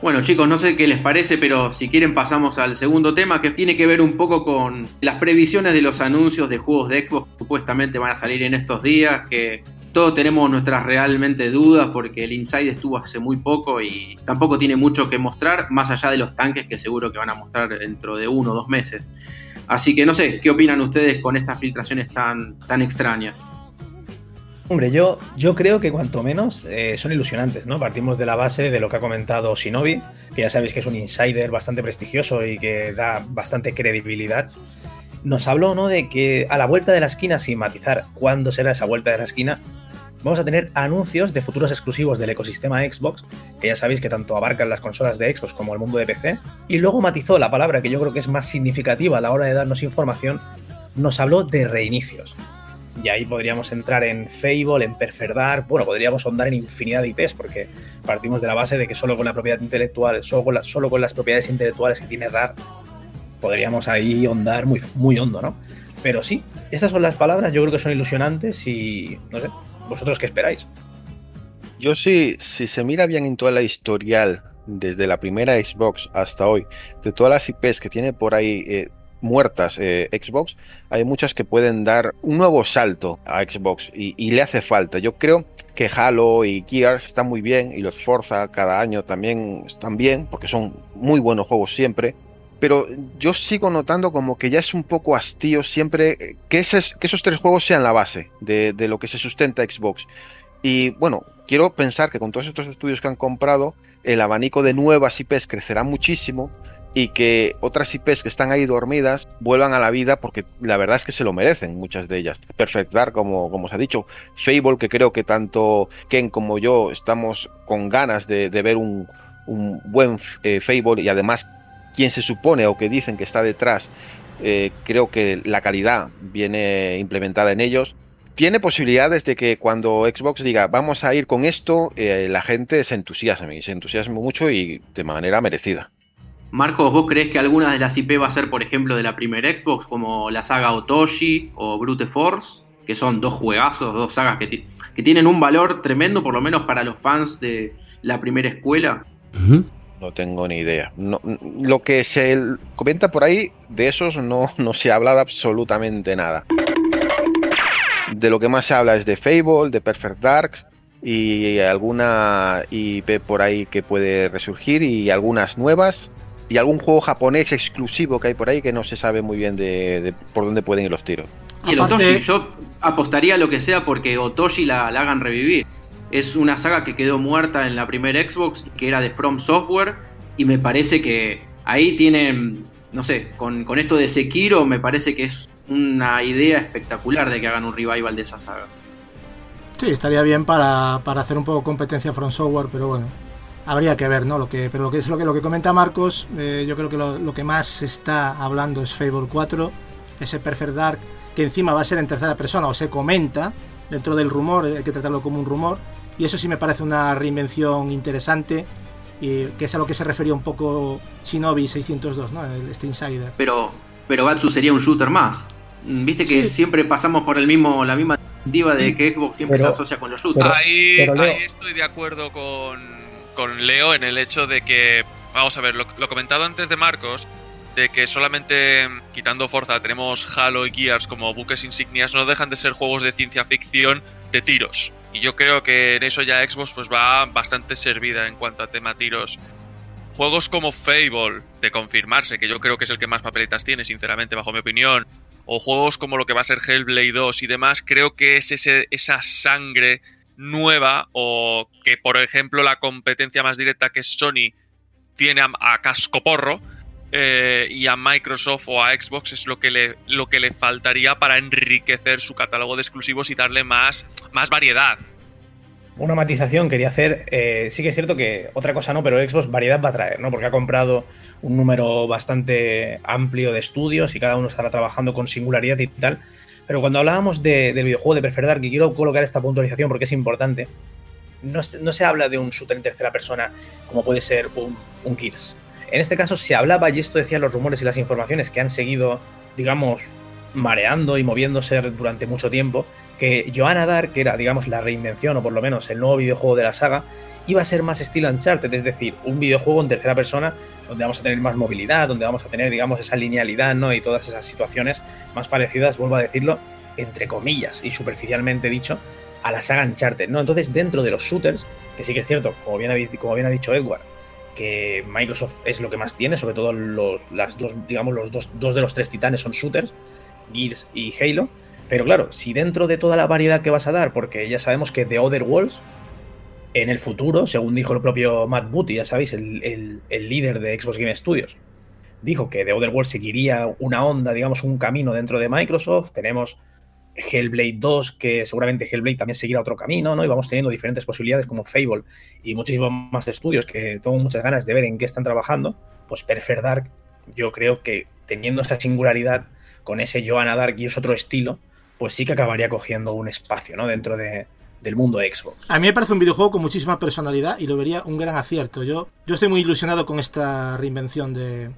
Bueno chicos, no sé qué les parece, pero si quieren pasamos al segundo tema que tiene que ver un poco con las previsiones de los anuncios de juegos de Xbox que supuestamente van a salir en estos días, que todos tenemos nuestras realmente dudas porque el Inside estuvo hace muy poco y tampoco tiene mucho que mostrar, más allá de los tanques que seguro que van a mostrar dentro de uno o dos meses. Así que no sé, ¿qué opinan ustedes con estas filtraciones tan, tan extrañas? Hombre, yo, yo creo que cuanto menos eh, son ilusionantes, ¿no? Partimos de la base de lo que ha comentado Shinobi, que ya sabéis que es un insider bastante prestigioso y que da bastante credibilidad. Nos habló, ¿no? De que a la vuelta de la esquina, sin matizar cuándo será esa vuelta de la esquina, vamos a tener anuncios de futuros exclusivos del ecosistema Xbox, que ya sabéis que tanto abarcan las consolas de Xbox como el mundo de PC. Y luego matizó la palabra que yo creo que es más significativa a la hora de darnos información, nos habló de reinicios. Y ahí podríamos entrar en Fable, en Perfect Dark, bueno, podríamos ahondar en infinidad de IPs, porque partimos de la base de que solo con la propiedad intelectual, solo con, la- solo con las propiedades intelectuales que tiene RAR, podríamos ahí ahondar muy, muy hondo, ¿no? Pero sí, estas son las palabras, yo creo que son ilusionantes y, no sé, ¿vosotros qué esperáis? Yo sí, si se mira bien en toda la historial, desde la primera Xbox hasta hoy, de todas las IPs que tiene por ahí eh, muertas eh, Xbox, hay muchas que pueden dar un nuevo salto a Xbox y, le hace falta. Yo creo que Halo y Gears están muy bien y los Forza cada año también están bien porque son muy buenos juegos siempre. Pero yo sigo notando como que ya es un poco hastío siempre eh, que, esos, que esos tres juegos sean la base de, de lo que se sustenta Xbox. Y bueno, quiero pensar que con todos estos estudios que han comprado, el abanico de nuevas IPs crecerá muchísimo y que otras IPs que están ahí dormidas vuelvan a la vida porque la verdad es que se lo merecen muchas de ellas. Perfect Dark, como, como os ha dicho, Fable, que creo que tanto Ken como yo estamos con ganas de, de ver un, un buen eh, Fable y además quien se supone o que dicen que está detrás, eh, creo que la calidad viene implementada en ellos tiene posibilidades de que cuando Xbox diga vamos a ir con esto, eh, la gente se entusiasme y se entusiasme mucho y de manera merecida. Marcos, ¿vos crees que alguna de las IP va a ser, por ejemplo, de la primera Xbox, como la saga Otoshi o Brute Force? Que son dos juegazos, dos sagas que, ti- que tienen un valor tremendo, por lo menos para los fans de la primera escuela. No tengo ni idea. No- lo que se comenta por ahí, de esos no, no se ha hablado absolutamente nada. De lo que más se habla es de Fable, de Perfect Dark, y alguna IP por ahí que puede resurgir y algunas nuevas y algún juego japonés exclusivo que hay por ahí que no se sabe muy bien de, por dónde pueden ir los tiros. Y el Otoshi, yo apostaría a lo que sea porque Otoshi la, la, hagan revivir. Es una saga que quedó muerta en la primera Xbox, que era de From Software, y me parece que ahí tienen, no sé, con, con esto de Sekiro, me parece que es una idea espectacular de que hagan un revival de esa saga. Sí, estaría bien para, para hacer un poco competencia From Software, pero bueno, habría que ver, ¿no? Lo que, pero lo que es lo que, lo que comenta Marcos, eh, yo creo que lo, lo, que más se está hablando es Fable 4, ese Perfect Dark, que encima va a ser en tercera persona, o se comenta dentro del rumor, hay que tratarlo como un rumor, y eso sí me parece una reinvención interesante, y que es a lo que se refería un poco Shinobi 602, ¿no? El, este Insider. Pero, pero Gatsu sería un shooter más. Viste que sí. siempre pasamos por el mismo, la misma diva de que Xbox siempre pero, se asocia con los shooters. Pero, ahí, pero ahí, estoy de acuerdo con, con, Leo en el hecho de que, vamos a ver, lo, lo, comentado antes de Marcos, de que solamente quitando Forza tenemos Halo y Gears como buques insignias, no dejan de ser juegos de ciencia ficción de tiros. Yo creo que en eso ya Xbox pues va bastante servida en cuanto a tema tiros. Juegos como Fable, de confirmarse, que yo creo que es el que más papeletas tiene, sinceramente, bajo mi opinión, o juegos como lo que va a ser Hellblade 2 y demás, creo que es ese, esa sangre nueva o que, por ejemplo, la competencia más directa que Sony tiene a, a cascoporro eh, y a Microsoft o a Xbox es lo que, le, lo que le faltaría para enriquecer su catálogo de exclusivos y darle más, más variedad. Una matización quería hacer, eh, sí que es cierto que otra cosa no, pero Xbox variedad va a traer, ¿no? Porque ha comprado un número bastante amplio de estudios y cada uno estará trabajando con singularidad y tal. Pero cuando hablábamos de, del videojuego de Dark, y quiero colocar esta puntualización porque es importante, no, no, se habla de un shooter en tercera persona como puede ser un, un. En este caso se hablaba, y esto decían los rumores y las informaciones que han seguido, digamos, mareando y moviéndose durante mucho tiempo, que Joanna Dark, que era, digamos, la reinvención o por lo menos el nuevo videojuego de la saga, iba a ser más estilo Uncharted, es decir, un videojuego en tercera persona donde vamos a tener más movilidad, donde vamos a tener, digamos, esa linealidad, ¿no? Y todas esas situaciones más parecidas, vuelvo a decirlo, entre comillas y superficialmente dicho, a la saga Uncharted, ¿no? Entonces, dentro de los shooters, que sí que es cierto, como bien ha, como bien ha dicho Edward, que Microsoft es lo que más tiene, sobre todo los, las dos, digamos, los dos, dos de los tres titanes son shooters, Gears y Halo, pero claro, si dentro de toda la variedad que vas a dar, porque ya sabemos que The Other Worlds, en el futuro, según dijo el propio Matt Booty, ya sabéis, el, el, el, líder de Xbox Game Studios, dijo que The Other Worlds seguiría una onda, digamos, un camino dentro de Microsoft. Tenemos Hellblade 2, que seguramente Hellblade también seguirá otro camino, ¿no? Y vamos teniendo diferentes posibilidades como Fable y muchísimos más estudios que tengo muchas ganas de ver en qué están trabajando. Pues Perfect Dark, yo creo que teniendo esa singularidad con ese Joanna Dark y es otro estilo, pues sí que acabaría cogiendo un espacio ¿no? dentro de, del mundo Xbox. A mí me parece un videojuego con muchísima personalidad y lo vería un gran acierto. Yo, yo estoy muy ilusionado con esta reinvención de,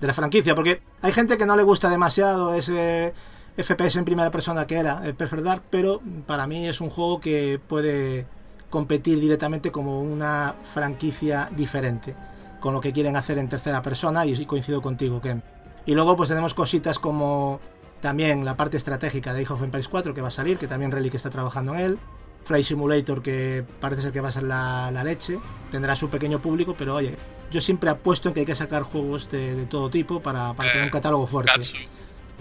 de la franquicia, porque hay gente que no le gusta demasiado ese FPS en primera persona que era el Perfect Dark, pero para mí es un juego que puede competir directamente como una franquicia diferente con lo que quieren hacer en tercera persona y coincido contigo, Ken. Y luego pues tenemos cositas como también la parte estratégica de Age of Empires 4 que va a salir, que también Relic está trabajando en él. Flight Simulator que parece ser que va a ser la, la, leche. Tendrá su pequeño público, pero oye, yo siempre apuesto en que hay que sacar juegos de, de todo tipo para, para eh, tener un catálogo fuerte.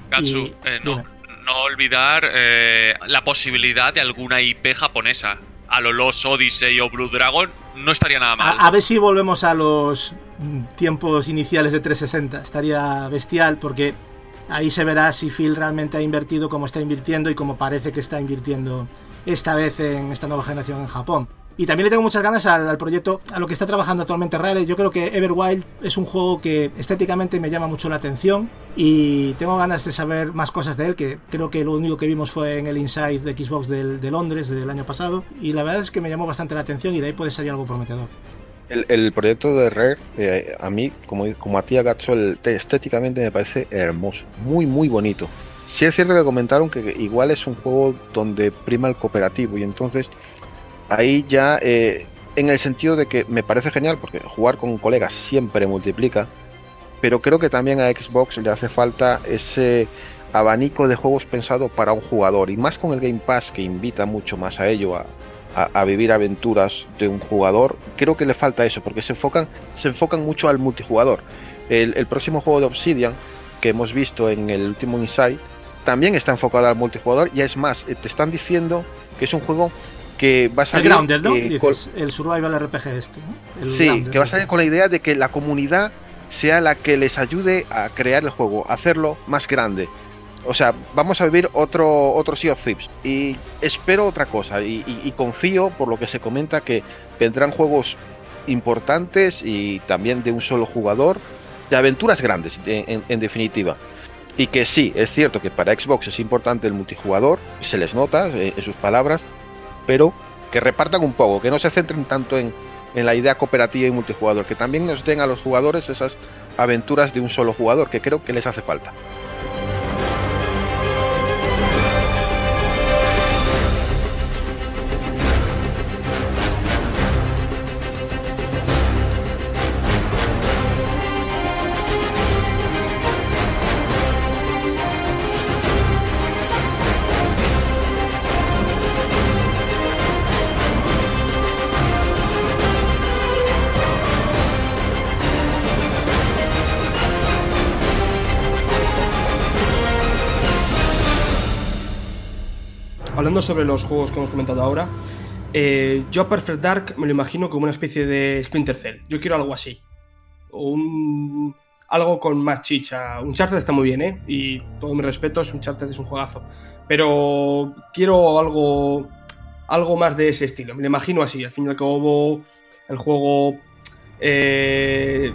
Gatsu y, eh, no, no, olvidar eh, la posibilidad de alguna IP japonesa. A lo Los Odyssey o Blue Dragon no estaría nada mal. A, a ver si volvemos a los tiempos iniciales de 360. Estaría bestial porque Ahí se verá si Phil realmente ha invertido como está invirtiendo y como parece que está invirtiendo esta vez en esta nueva generación en Japón. Y también le tengo muchas ganas al, al proyecto, a lo que está trabajando actualmente Rare. Yo creo que Everwild es un juego que estéticamente me llama mucho la atención y tengo ganas de saber más cosas de él, que creo que lo único que vimos fue en el Inside de Xbox del, de Londres del año pasado. Y la verdad es que me llamó bastante la atención y de ahí puede salir algo prometedor. El, el, proyecto de Rare, eh, a mí, como, como a ti, Gacho, el, estéticamente me parece hermoso, muy, muy bonito. Sí es cierto que comentaron que igual es un juego donde prima el cooperativo y entonces ahí ya, eh, en el sentido de que me parece genial, porque jugar con colegas siempre multiplica, pero creo que también a Xbox le hace falta ese abanico de juegos pensado para un jugador y más con el Game Pass que invita mucho más a ello, a, vivir aventuras de un jugador, creo que le falta eso, porque se enfocan, se enfocan mucho al multijugador. El, próximo juego de Obsidian que hemos visto en el último Insight también está enfocado al multijugador y es más, eh, te están diciendo que es un juego que va a salir. El Grounded, ¿no? Eh, el Survival RPG este. sí, que va a salir con la idea de que la comunidad sea la que les ayude a crear el juego, a hacerlo más grande. O sea, vamos a vivir otro, otro Sea of Thieves. Y espero otra cosa. Y, confío, por lo que se comenta, que vendrán juegos importantes y también de un solo jugador. De aventuras grandes, en, definitiva. Y que sí, es cierto que para Xbox es importante el multijugador, se les nota eh, en sus palabras, pero que repartan un poco, que no se centren tanto en, en la idea cooperativa y multijugador, que también nos den a los jugadores esas aventuras de un solo jugador, que creo que les hace falta. Sobre los juegos que hemos comentado ahora, eh, yo Perfect Dark me lo imagino como una especie de Splinter Cell. Yo quiero algo así. Un, algo con más chicha. Un Uncharted está muy bien, ¿eh? Y todo mi respeto, un Uncharted es un juegazo. Pero quiero algo, algo más de ese estilo. Me lo imagino así. Al fin y al cabo, el juego eh,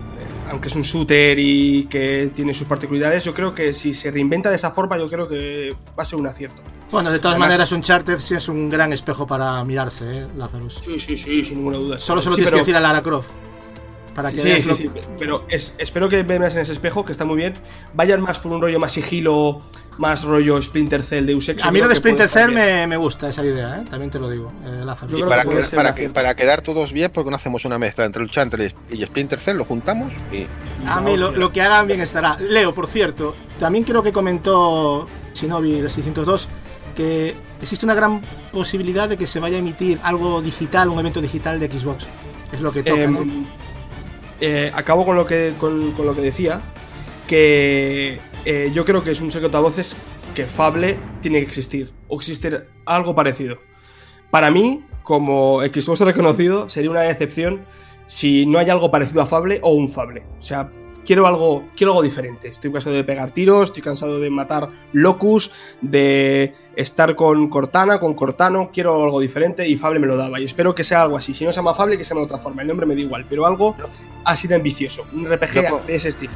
aunque es un shooter y que tiene sus particularidades, yo creo que si se reinventa de esa forma, yo creo que va a ser un acierto. Bueno, de todas maneras, un charter sí es un gran espejo para mirarse, ¿eh, Lazarus? Sí, sí, sí, sin ninguna duda. Solo se lo tienes que decir a Lara Croft. Para que sí, sí, sí, pero espero que veas en ese espejo, que está muy bien. Vayan más por un rollo más sigilo, más rollo Splinter Cell de Ex. A mí lo de Splinter Cell me, gusta esa idea, ¿eh? también te lo digo, eh, Lázaro. Y para, para, quedar todos bien, porque no hacemos una mezcla entre Uncharted y Splinter Cell, lo juntamos y... A mí lo, que hagan bien estará. Leo, por cierto, también creo que comentó Shinobi 602 que existe una gran posibilidad de que se vaya a emitir algo digital, un evento digital de Xbox. Es lo que toca, ¿no? Eh, acabo con lo que, con, lo que decía, que eh, yo creo que es un secreto a voces que Fable tiene que existir, o existir algo parecido. Para mí, como Xbox reconocido, sería una excepción si no hay algo parecido a Fable o un Fable. O sea, quiero algo, quiero algo diferente. Estoy cansado de pegar tiros, estoy cansado de matar locus, de estar con Cortana, con Cortano, quiero algo diferente y Fable me lo daba. Y espero que sea algo así. Si no se llama Fable, que sea de otra forma. El nombre me da igual, pero algo así de ambicioso. Un RPG de ese estilo.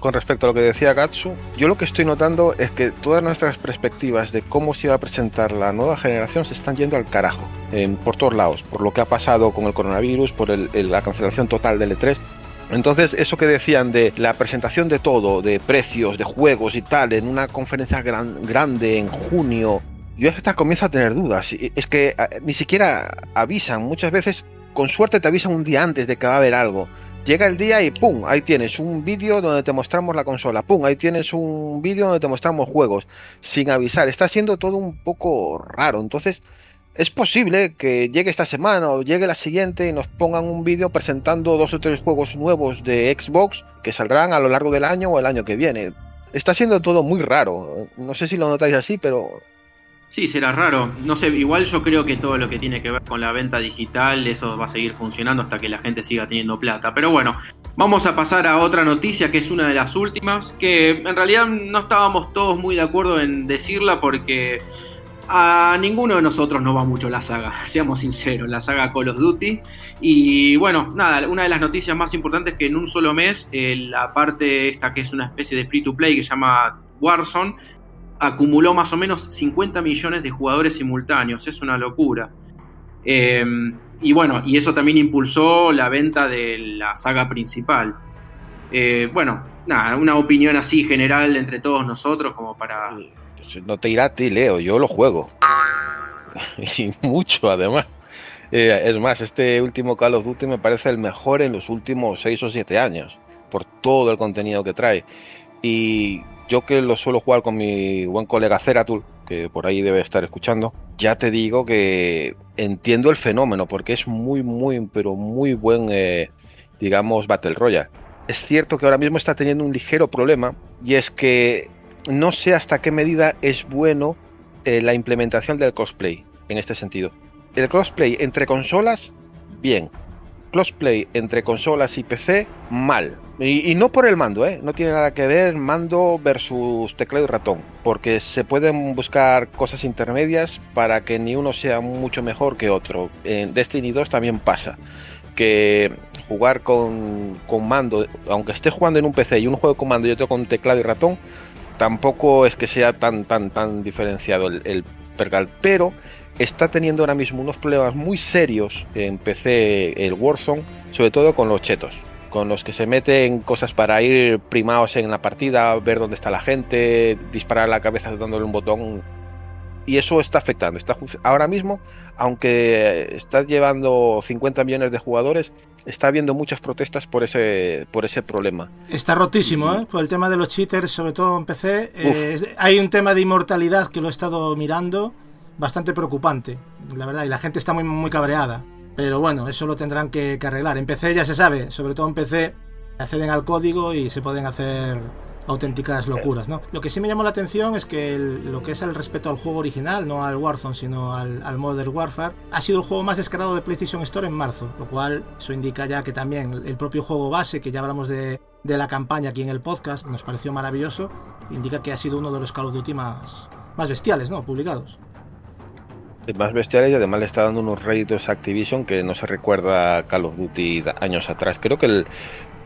Con respecto a lo que decía Gatsu, yo lo que estoy notando es que todas nuestras perspectivas de cómo se iba a presentar la nueva generación se están yendo al carajo, por todos lados, por lo que ha pasado con el coronavirus, por la cancelación total del E3. Entonces, eso que decían de la presentación de todo, de precios, de juegos y tal, en una conferencia grande en junio, yo hasta comienzo a tener dudas. Es que ni siquiera avisan, muchas veces con suerte te avisan un día antes de que va a haber algo. Llega el día y ¡pum! Ahí tienes un vídeo donde te mostramos la consola. ¡Pum! Ahí tienes un vídeo donde te mostramos juegos. Sin avisar. Está siendo todo un poco raro. Entonces, es posible que llegue esta semana o llegue la siguiente y nos pongan un vídeo presentando dos o tres juegos nuevos de Xbox que saldrán a lo largo del año o el año que viene. Está siendo todo muy raro. No sé si lo notáis así, pero Sí, será raro. No sé, igual yo creo que todo lo que tiene que ver con la venta digital, eso va a seguir funcionando hasta que la gente siga teniendo plata. Pero bueno, vamos a pasar a otra noticia que es una de las últimas, que en realidad no estábamos todos muy de acuerdo en decirla porque a ninguno de nosotros no va mucho la saga, [LAUGHS] seamos sinceros, la saga Call of Duty. Y bueno, nada, una de las noticias más importantes es que en un solo mes, eh, la parte esta que es una especie de free to play que se llama Warzone, acumuló más o menos 50 millones de jugadores simultáneos, es una locura. Eh, y bueno, y eso también impulsó la venta de la saga principal. Eh, bueno, nada, una opinión así general entre todos nosotros como para no te irá a ti, Leo, yo lo juego. [LAUGHS] y mucho además. Eh, es más, este último Call of Duty me parece el mejor en los últimos 6 o 7 años, por todo el contenido que trae. Y yo que lo suelo jugar con mi buen colega Ceratul, que por ahí debe estar escuchando, ya te digo que entiendo el fenómeno, porque es muy, muy, pero muy buen, eh, digamos, Battle Royale. Es cierto que ahora mismo está teniendo un ligero problema, y es que no sé hasta qué medida es bueno eh, la implementación del cosplay en este sentido. El crossplay entre consolas, bien. Crossplay entre consolas y PC, mal. Y, no por el mando, ¿eh? No tiene nada que ver mando versus teclado y ratón. Porque se pueden buscar cosas intermedias para que ni uno sea mucho mejor que otro. En Destiny 2 también pasa. Que jugar con, con mando, aunque esté jugando en un PC y uno juega con mando y otro con teclado y ratón, tampoco es que sea tan, tan, tan diferenciado el, el pergal. Pero está teniendo ahora mismo unos problemas muy serios en PC el Warzone, sobre todo con los chetos, con los que se meten cosas para ir primados en la partida, ver dónde está la gente, disparar la cabeza dándole un botón. Y eso está afectando. Está, ahora mismo, aunque está llevando 50 millones de jugadores, está habiendo muchas protestas por ese, por ese problema. Está rotísimo, ¿eh? Por el tema de los cheaters, sobre todo en PC. Eh, hay un tema de inmortalidad que lo he estado mirando bastante preocupante, la verdad, y la gente está muy, muy cabreada. Pero bueno, eso lo tendrán que, arreglar. En PC ya se sabe, sobre todo en PC, acceden al código y se pueden hacer auténticas locuras, ¿no? Lo que sí me llamó la atención es que lo que es el respeto al juego original, no al Warzone, sino al, al, Modern Warfare, ha sido el juego más descargado de PlayStation Store en marzo, lo cual eso indica ya que también el propio juego base, que ya hablamos de, de la campaña aquí en el podcast, nos pareció maravilloso, indica que ha sido uno de los Call of Duty más, más bestiales, ¿no? Publicados más bestiales y además le está dando unos réditos a Activision que no se recuerda a Call of Duty años atrás. Creo que el,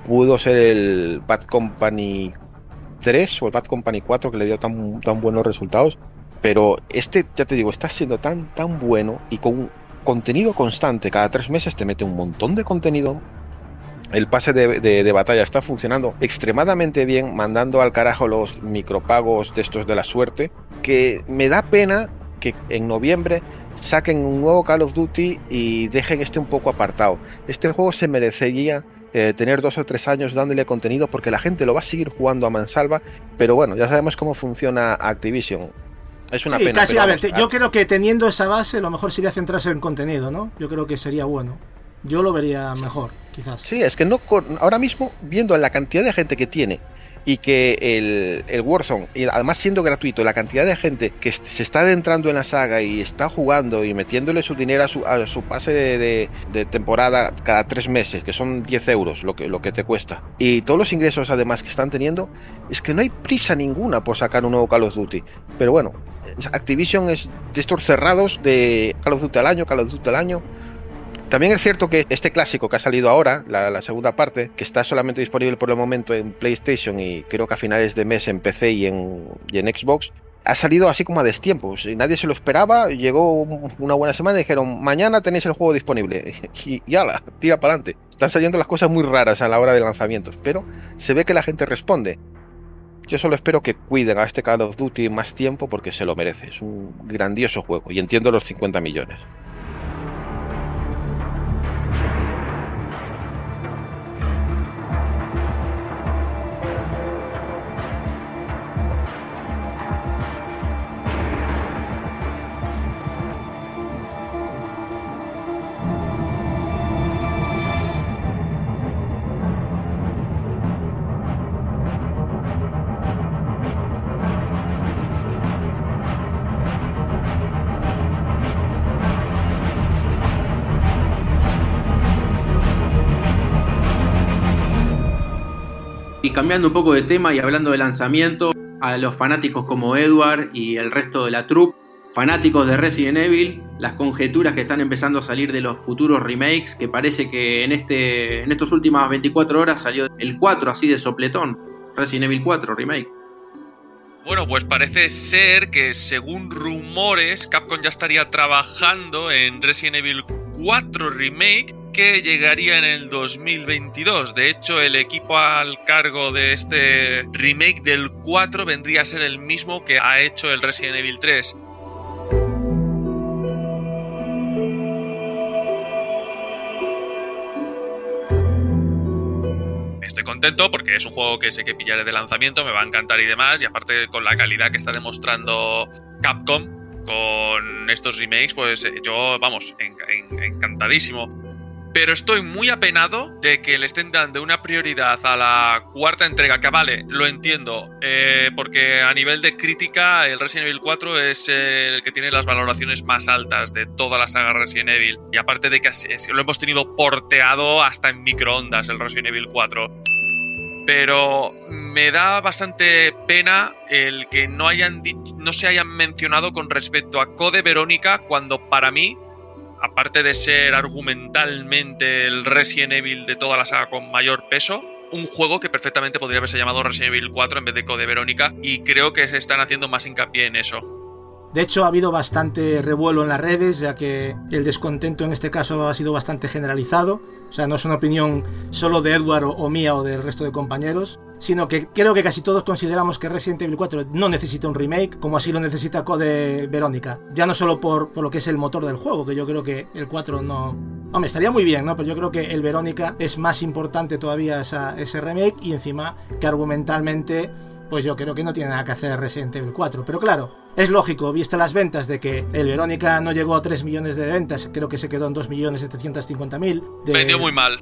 pudo ser el Bad Company 3 o el Bad Company 4 que le dio tan, tan buenos resultados. Pero este, ya te digo, está siendo tan, tan bueno y con contenido constante. Cada tres meses te mete un montón de contenido. El pase de, de batalla está funcionando extremadamente bien, mandando al carajo los micropagos de estos de la suerte. Que me da pena que en noviembre saquen un nuevo Call of Duty y dejen este un poco apartado. Este juego se merecería eh, tener dos o tres años dándole contenido porque la gente lo va a seguir jugando a mansalva, pero bueno, ya sabemos cómo funciona Activision. Es una pena. Casi, a ver, yo creo que teniendo esa base, lo mejor sería centrarse en contenido, ¿no? Yo creo que sería bueno. Yo lo vería mejor, quizás. Sí, es que no ahora mismo, viendo la cantidad de gente que tiene y que el, el Warzone, y además siendo gratuito, la cantidad de gente que se está adentrando en la saga y está jugando y metiéndole su dinero a su, a su pase de, de, temporada cada tres meses, que son 10 euros lo que, lo que te cuesta, y todos los ingresos además que están teniendo, es que no hay prisa ninguna por sacar un nuevo Call of Duty. Pero bueno, Activision es de estos cerrados de Call of Duty al año, Call of Duty al año también es cierto que este clásico que ha salido ahora, la, segunda parte, que está solamente disponible por el momento en PlayStation y creo que a finales de mes en PC y en, Xbox, ha salido así como a destiempo. Y nadie se lo esperaba. Llegó una buena semana y dijeron: Mañana tenéis el juego disponible. [LAUGHS] Y, y ala, tira para adelante. Están saliendo las cosas muy raras a la hora de lanzamientos, pero se ve que la gente responde. Yo solo espero que cuiden a este Call of Duty más tiempo porque se lo merece. Es un grandioso juego y entiendo los 50 millones. Cambiando un poco de tema y hablando de lanzamiento, a los fanáticos como Edward y el resto de la troupe, fanáticos de Resident Evil, las conjeturas que están empezando a salir de los futuros remakes, que parece que en, este, en estas últimas 24 horas salió el 4 así de sopletón, Resident Evil 4 remake. Bueno, pues parece ser que según rumores, Capcom ya estaría trabajando en Resident Evil 4 Remake que llegaría en el 2022. De hecho, el equipo al cargo de este remake del 4 vendría a ser el mismo que ha hecho el Resident Evil 3. contento porque es un juego que sé que pillaré de lanzamiento, me va a encantar y demás. Y aparte, con la calidad que está demostrando Capcom con estos remakes, pues yo, vamos, encantadísimo pero estoy muy apenado de que le estén dando una prioridad a la cuarta entrega, que vale, lo entiendo, eh, porque a nivel de crítica el Resident Evil 4 es el que tiene las valoraciones más altas de toda la saga Resident Evil, y aparte de que lo hemos tenido porteado hasta en microondas el Resident Evil 4. Pero me da bastante pena el que no, hayan no se hayan mencionado con respecto a Code Verónica cuando para mí aparte de ser argumentalmente el Resident Evil de toda la saga con mayor peso, un juego que perfectamente podría haberse llamado Resident Evil 4 en vez de Code Verónica y creo que se están haciendo más hincapié en eso. De hecho, ha habido bastante revuelo en las redes, ya que el descontento en este caso ha sido bastante generalizado. O sea, no es una opinión solo de Edward o, mía o del resto de compañeros, sino que creo que casi todos consideramos que Resident Evil 4 no necesita un remake, como así lo necesita Code Verónica. Ya no solo por, por lo que es el motor del juego, que yo creo que el 4 no... Hombre, estaría muy bien, ¿no? Pero yo creo que el Verónica es más importante todavía ese remake y encima que argumentalmente pues yo creo que no tiene nada que hacer Resident Evil 4. Pero claro, es lógico, visto las ventas de que el Verónica no llegó a 3 millones de ventas, creo que se quedó en 2.750.000. De... Vendió muy mal.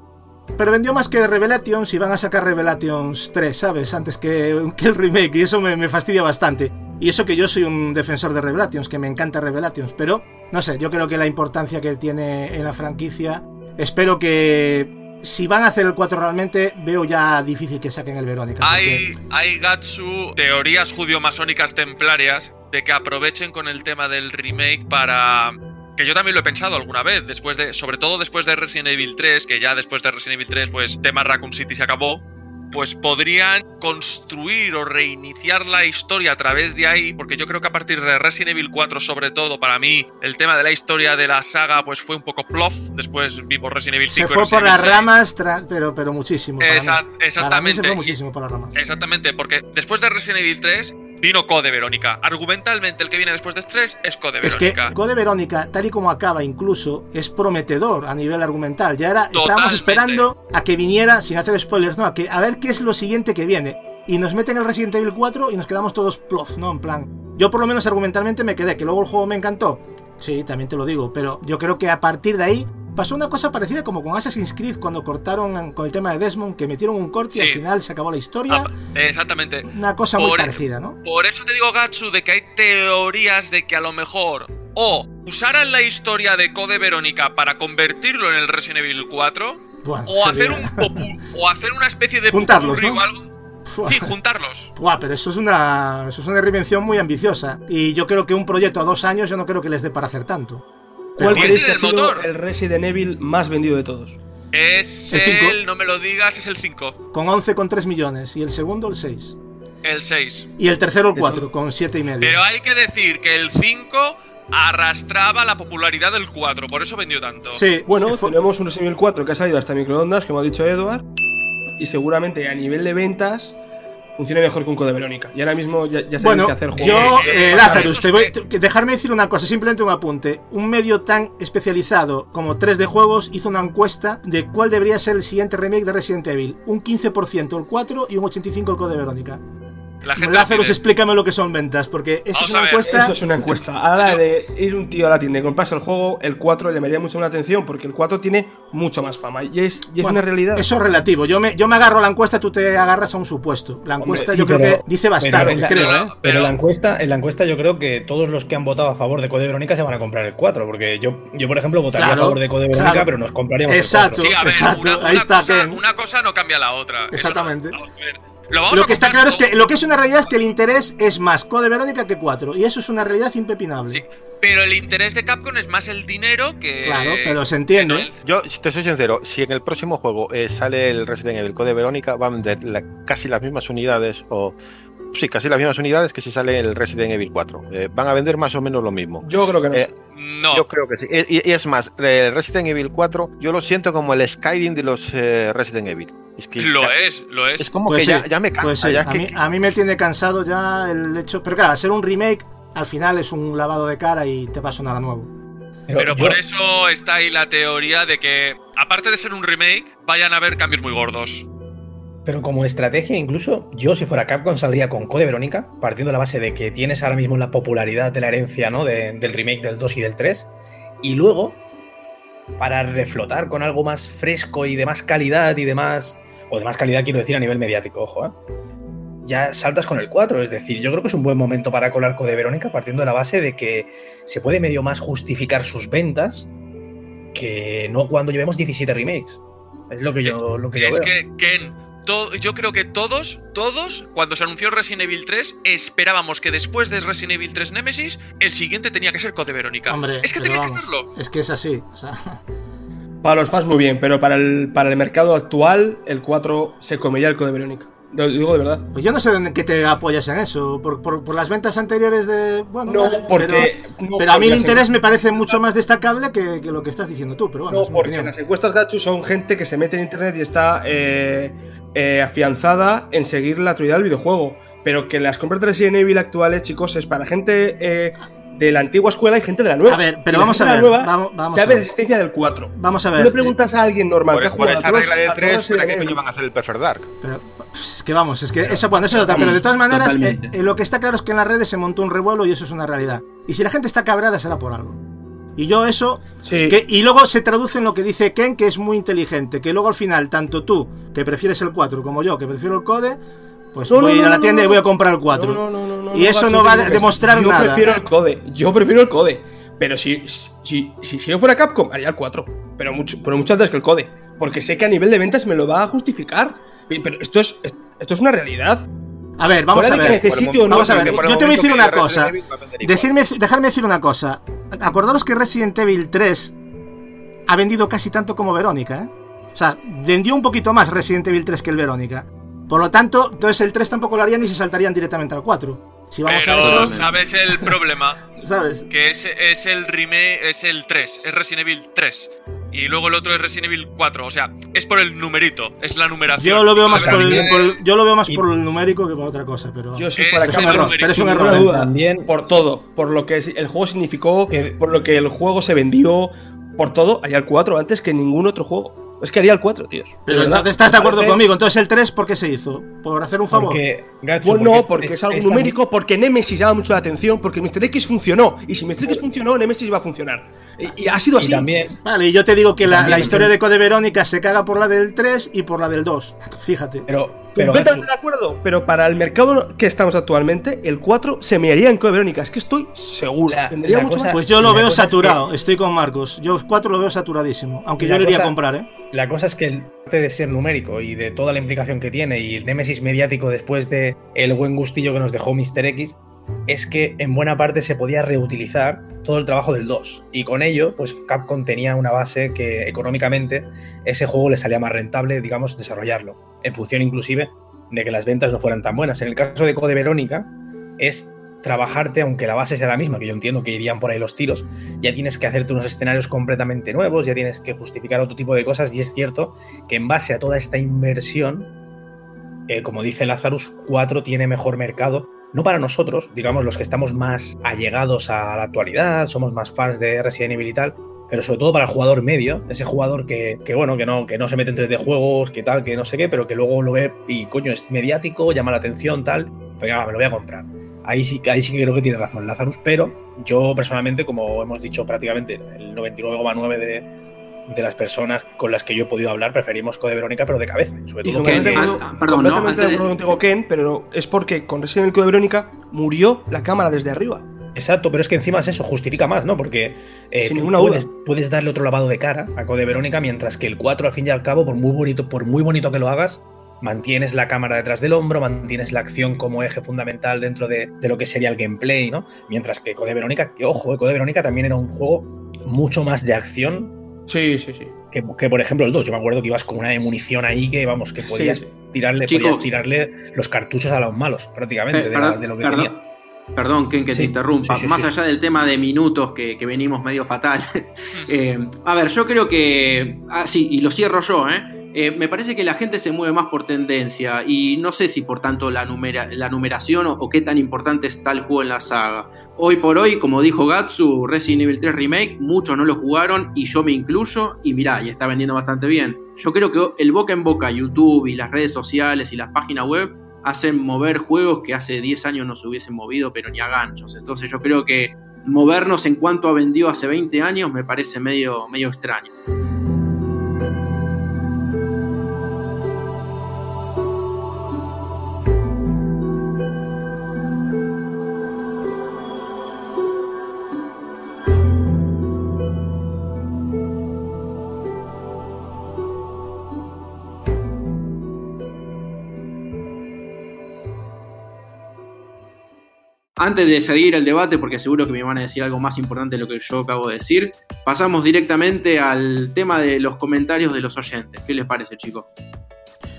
Pero vendió más que Revelations y van a sacar Revelations 3, ¿sabes? Antes que, el remake, y eso me, fastidia bastante. Y eso que yo soy un defensor de Revelations, que me encanta Revelations, pero no sé, yo creo que la importancia que tiene en la franquicia, espero que si van a hacer el 4 realmente, veo ya difícil que saquen el Verónica. Hay, hay Gatsu, teorías judío-masónicas templarias de que aprovechen con el tema del remake para que yo también lo he pensado alguna vez, después de, sobre todo después de Resident Evil 3, que ya después de Resident Evil 3, pues tema Raccoon City se acabó, pues podrían construir o reiniciar la historia a través de ahí, porque yo creo que a partir de Resident Evil 4 sobre todo, para mí, el tema de la historia de la saga pues fue un poco plof, después vi por Resident Evil 5. Se fue por las ramas, pero, pero muchísimo. exactamente. se fue muchísimo por las ramas. Exactamente, porque después de Resident Evil 3 vino Code Verónica. Argumentalmente, el que viene después de 3 es Code Verónica. Es que Code Verónica, tal y como acaba incluso, es prometedor a nivel argumental. Ya era, estábamos esperando a que viniera, sin hacer spoilers, ¿no? A, que, a ver qué es lo siguiente que viene. Y nos meten el Resident Evil 4 y nos quedamos todos plof, ¿no? En plan. Yo por lo menos argumentalmente me quedé, que luego el juego me encantó. Sí, también te lo digo, pero yo creo que a partir de ahí Pasó una cosa parecida como con Assassin's Creed cuando cortaron con el tema de Desmond, que metieron un corte y al final se acabó la historia. Ah, exactamente. Una cosa muy e- parecida, ¿no? Por eso te digo, Gatsu, de que hay teorías de que a lo mejor o usaran la historia de Code Verónica para convertirlo en el Resident Evil 4, o, hacer un o hacer una especie de juntarlos, ¿no? algo. Sí, juntarlos. Buah, pero eso es una eso es una reinvención muy ambiciosa y yo creo que un proyecto a dos años yo no creo que les dé para hacer tanto. ¿Cuál creéis que ha sido el Resident Evil más vendido de todos? Es el, no me lo digas, es el 5. Con 11,3 millones. Y el segundo, el 6. El 6. Y el tercero, el 4, con 7,5. y medio. Pero hay que decir que el 5 arrastraba la popularidad del 4, por eso vendió tanto. Sí. Bueno, tenemos un Resident Evil 4 que ha salido hasta microondas, como ha dicho Edward. Y seguramente a nivel de ventas funcione mejor que un Code Verónica. Y ahora mismo ya, ya bueno, que hacer juegos. Yo, eh, Lázaro, voy, dejarme decir una cosa, simplemente un apunte. Un medio tan especializado como 3D Juegos hizo una encuesta de cuál debería ser el siguiente remake de Resident Evil. Un 15% el 4 y un 85% el Code Verónica. La gente Lázaros, explícame lo que son ventas, porque eso es una encuesta. Eso es una encuesta. A la de ir un tío a la tienda y comprarse el juego, el 4 le llamaría mucho la atención, porque el 4 tiene mucho más fama. Y es, y es una realidad. Eso es relativo. Yo me, yo me agarro a la encuesta, tú te agarras a un supuesto. La encuesta yo creo que dice bastante, pero, creo, ¿eh? Pero la encuesta, en la encuesta yo creo que todos los que han votado a favor de Code Verónica se van a comprar el 4, porque yo, yo por ejemplo, votaría a favor de Code Verónica, pero nos compraríamos exacto, el 4. exacto, una, ahí está. Cosa, una cosa no cambia la otra. Exactamente. Lo, que está claro es que lo que es una realidad es que el interés es más Code Verónica que 4 y eso es una realidad impepinable. Sí, pero el interés de Capcom es más el dinero que Claro, pero se entiende. Yo te soy sincero, si en el próximo juego eh, sale el Resident Evil Code Verónica va a vender casi las mismas unidades o sí, casi las mismas unidades que si sale el Resident Evil 4. Eh, van a vender más o menos lo mismo. Yo creo que no. Eh, no. Yo creo que sí. Y, es más, Resident Evil 4 yo lo siento como el Skyrim de los Resident Evil lo es, lo es. Es como que ya, me cansa. a, mí, me tiene cansado ya el hecho. Pero claro, al ser un remake, al final es un lavado de cara y te va a sonar a nuevo. Pero, por eso está ahí la teoría de que, aparte de ser un remake, vayan a haber cambios muy gordos. Pero como estrategia, incluso yo, si fuera Capcom, saldría con Code Verónica, partiendo de la base de que tienes ahora mismo la popularidad de la herencia, ¿no? De- del remake del 2 y del 3. Y luego, para reflotar con algo más fresco y de más calidad y de más. O de más calidad, quiero decir, a nivel mediático, ojo, ¿eh? Ya saltas con el 4. Es decir, yo creo que es un buen momento para colar Code Verónica, partiendo de la base de que se puede medio más justificar sus ventas que no cuando llevemos 17 remakes. Es lo que yo, lo que yo Es veo. que, Ken, to- yo creo que todos, todos, cuando se anunció Resident Evil 3, esperábamos que después de Resident Evil 3 Nemesis, el siguiente tenía que ser Code Verónica. Hombre, es que tenía que serlo. Es que es así. o sea, Para los fans muy bien, pero para el, para el mercado actual, el 4 se comería el Code Verónica. Lo digo de verdad. pues yo no sé en qué te apoyas en eso. Por, por- por las ventas anteriores de. Bueno, No, vale, porque. Pero, no, pero a mí el interés me parece mucho más destacable que, que lo que estás diciendo tú. Pero bueno, No, porque opinión. las encuestas Gachu son gente que se mete en internet y está eh, eh, afianzada en seguir la actualidad del videojuego. Pero que las compras de Resident Evil actuales, chicos, es para gente eh, de la antigua escuela y gente de la nueva. A ver, pero vamos a ver, la nueva vamos- vamos sabe a la existencia del 4. Vamos a Tú ver. le preguntas a alguien normal que ha Por, por jugado esa regla de todos 3, los ¿para qué coño van a hacer el Perfect Dark? Pero, es que vamos, es que eso, bueno, eso es otra. Pero de todas maneras, eh, eh, lo que está claro es que en las redes se montó un revuelo y eso es una realidad. Y si la gente está cabrada será por algo. Y yo eso. Sí. que- y luego se traduce en lo que dice Ken, que es muy inteligente. Que luego al final, tanto tú, que prefieres el 4, como yo, que prefiero el Code, pues No, voy no, a ir a la tienda no, y voy a comprar el 4. No, no, no, no, y eso no va a demostrar yo nada. prefiero el code. Yo prefiero el code. Pero si, si, si, si yo fuera Capcom, haría el 4. Pero mucho, pero mucho antes que el code. Porque sé que a nivel de ventas me lo va a justificar. Pero esto es, esto es una realidad. A ver, vamos Fuera a ver. necesite o no, Vamos a ver, yo te voy a decir una cosa. Decirme, dejarme decir una cosa. Acordaros que Resident Evil 3 ha vendido casi tanto como Verónica, ¿eh? O sea, vendió un poquito más Resident Evil 3 que el Verónica. Por lo tanto, entonces el 3 tampoco lo harían y se saltarían directamente al 4. Si vamos a Pero, eso, [LAUGHS] ¿sabes el problema? ¿sabes? Que es, es el remake, es el 3, es Resident Evil 3. Y luego el otro es Resident Evil 4. O sea, es por el numerito, es la numeración. Yo lo veo más por el, Verónica- por el- yo lo veo más Y- por el numérico que por otra cosa, pero Yo si Es es un Capcom, error, pero es un error. También- por todo, por lo que el juego significó, Que- por lo que el juego se vendió, por todo, haría el 4 antes que ningún otro juego. Es que haría el 4, tíos. Pero entonces estás de acuerdo Parece- conmigo. Entonces el 3 ¿por qué se hizo? ¿Por hacer un favor? Porque, Gachu, Bueno, no, es- porque es algo numérico, porque Nemesis llama mucho la atención, porque Mr. X funcionó. Y si Mr. X funcionó, Nemesis va a funcionar. Y, y ha sido Y así. también, Vale, y yo te digo que la, También, la historia de Code Verónica se caga por la del 3 y por la del 2. Fíjate. pero, pero Completamente de acuerdo, pero para el mercado que estamos actualmente, el 4 se me haría en Code Verónica. Es que estoy seguro. La- Vendería la mucho cosa-. Pues yo lo veo es saturado, estoy con Marcos. Yo 4 lo veo saturadísimo, aunque yo lo iría a comprar, ¿eh? La cosa es que el parte de ser numérico y de toda la implicación que tiene y el némesis mediático después de el buen gustillo que nos dejó Mr. X es que en buena parte se podía reutilizar todo el trabajo del 2 y con ello pues Capcom tenía una base que económicamente ese juego le salía más rentable digamos desarrollarlo en función inclusive de que las ventas no fueran tan buenas. En el caso de Code Verónica es trabajarte aunque la base sea la misma que yo entiendo que irían por ahí los tiros ya tienes que hacerte unos escenarios completamente nuevos, ya tienes que justificar otro tipo de cosas y es cierto que en base a toda esta inversión, eh, como dice Lazarus, 4 tiene mejor mercado, no para nosotros, digamos los que estamos más allegados a la actualidad, somos más fans de Resident Evil y tal, pero sobre todo para el jugador medio, ese jugador que, que, bueno, que no, que no se mete en 3D juegos, que tal, que no sé qué, pero que luego lo ve y coño, es mediático, llama la atención, tal, venga, va, me lo voy a comprar. Ahí sí, ahí sí que creo que tiene razón Lazarus, pero yo personalmente, como hemos dicho prácticamente el 99,9 de, de las personas con las que yo he podido hablar, preferimos Code Verónica, pero de cabeza. Sobre Y todo Ken, de- ah, perdón, ¿no? Antes de contigo, Ken, pero es porque con Resident Evil Code Verónica murió la cámara desde arriba. Exacto, pero es que encima es eso, justifica más, ¿no? Porque eh, Sin tú ninguna puedes, duda. puedes darle otro lavado de cara a Code Verónica, mientras que el 4, al fin y al cabo, por muy bonito, por muy bonito que lo hagas, mantienes la cámara detrás del hombro, mantienes la acción como eje fundamental dentro de, de lo que sería el gameplay, ¿no? Mientras que Code Verónica, que ojo, eh, Code Verónica también era un juego mucho más de acción Sí, sí, sí. que, que, por ejemplo el 2. Yo me acuerdo que ibas con una de munición ahí que, vamos, que podías sí. tirarle, Chicos. podías tirarle los cartuchos a los malos, prácticamente, de, la- perdón, de lo que perdón, tenía. Perdón, Ken, que Sí, te interrumpa. sí, sí, Más allá del tema de minutos que, que venimos medio fatal. [LAUGHS] eh, a ver, yo creo que. Ah, sí, y lo cierro yo, ¿eh? Eh, me parece que la gente se mueve más por tendencia y no sé si por tanto la, la numeración o, qué tan importante está el juego en la saga. Hoy por hoy, como dijo Gatsu, Resident Evil 3 Remake, muchos no lo jugaron y yo me incluyo y mirá, y está vendiendo bastante bien. Yo creo que el boca en boca, YouTube y las redes sociales y las páginas web hacen mover juegos que hace 10 años no se hubiesen movido, pero ni a ganchos. Entonces yo creo que movernos en cuanto ha vendido hace 20 años me parece medio, medio extraño. Antes de seguir el debate, porque seguro que me van a decir algo más importante de lo que yo acabo de decir, pasamos directamente al tema de los comentarios de los oyentes. ¿Qué les parece, chicos?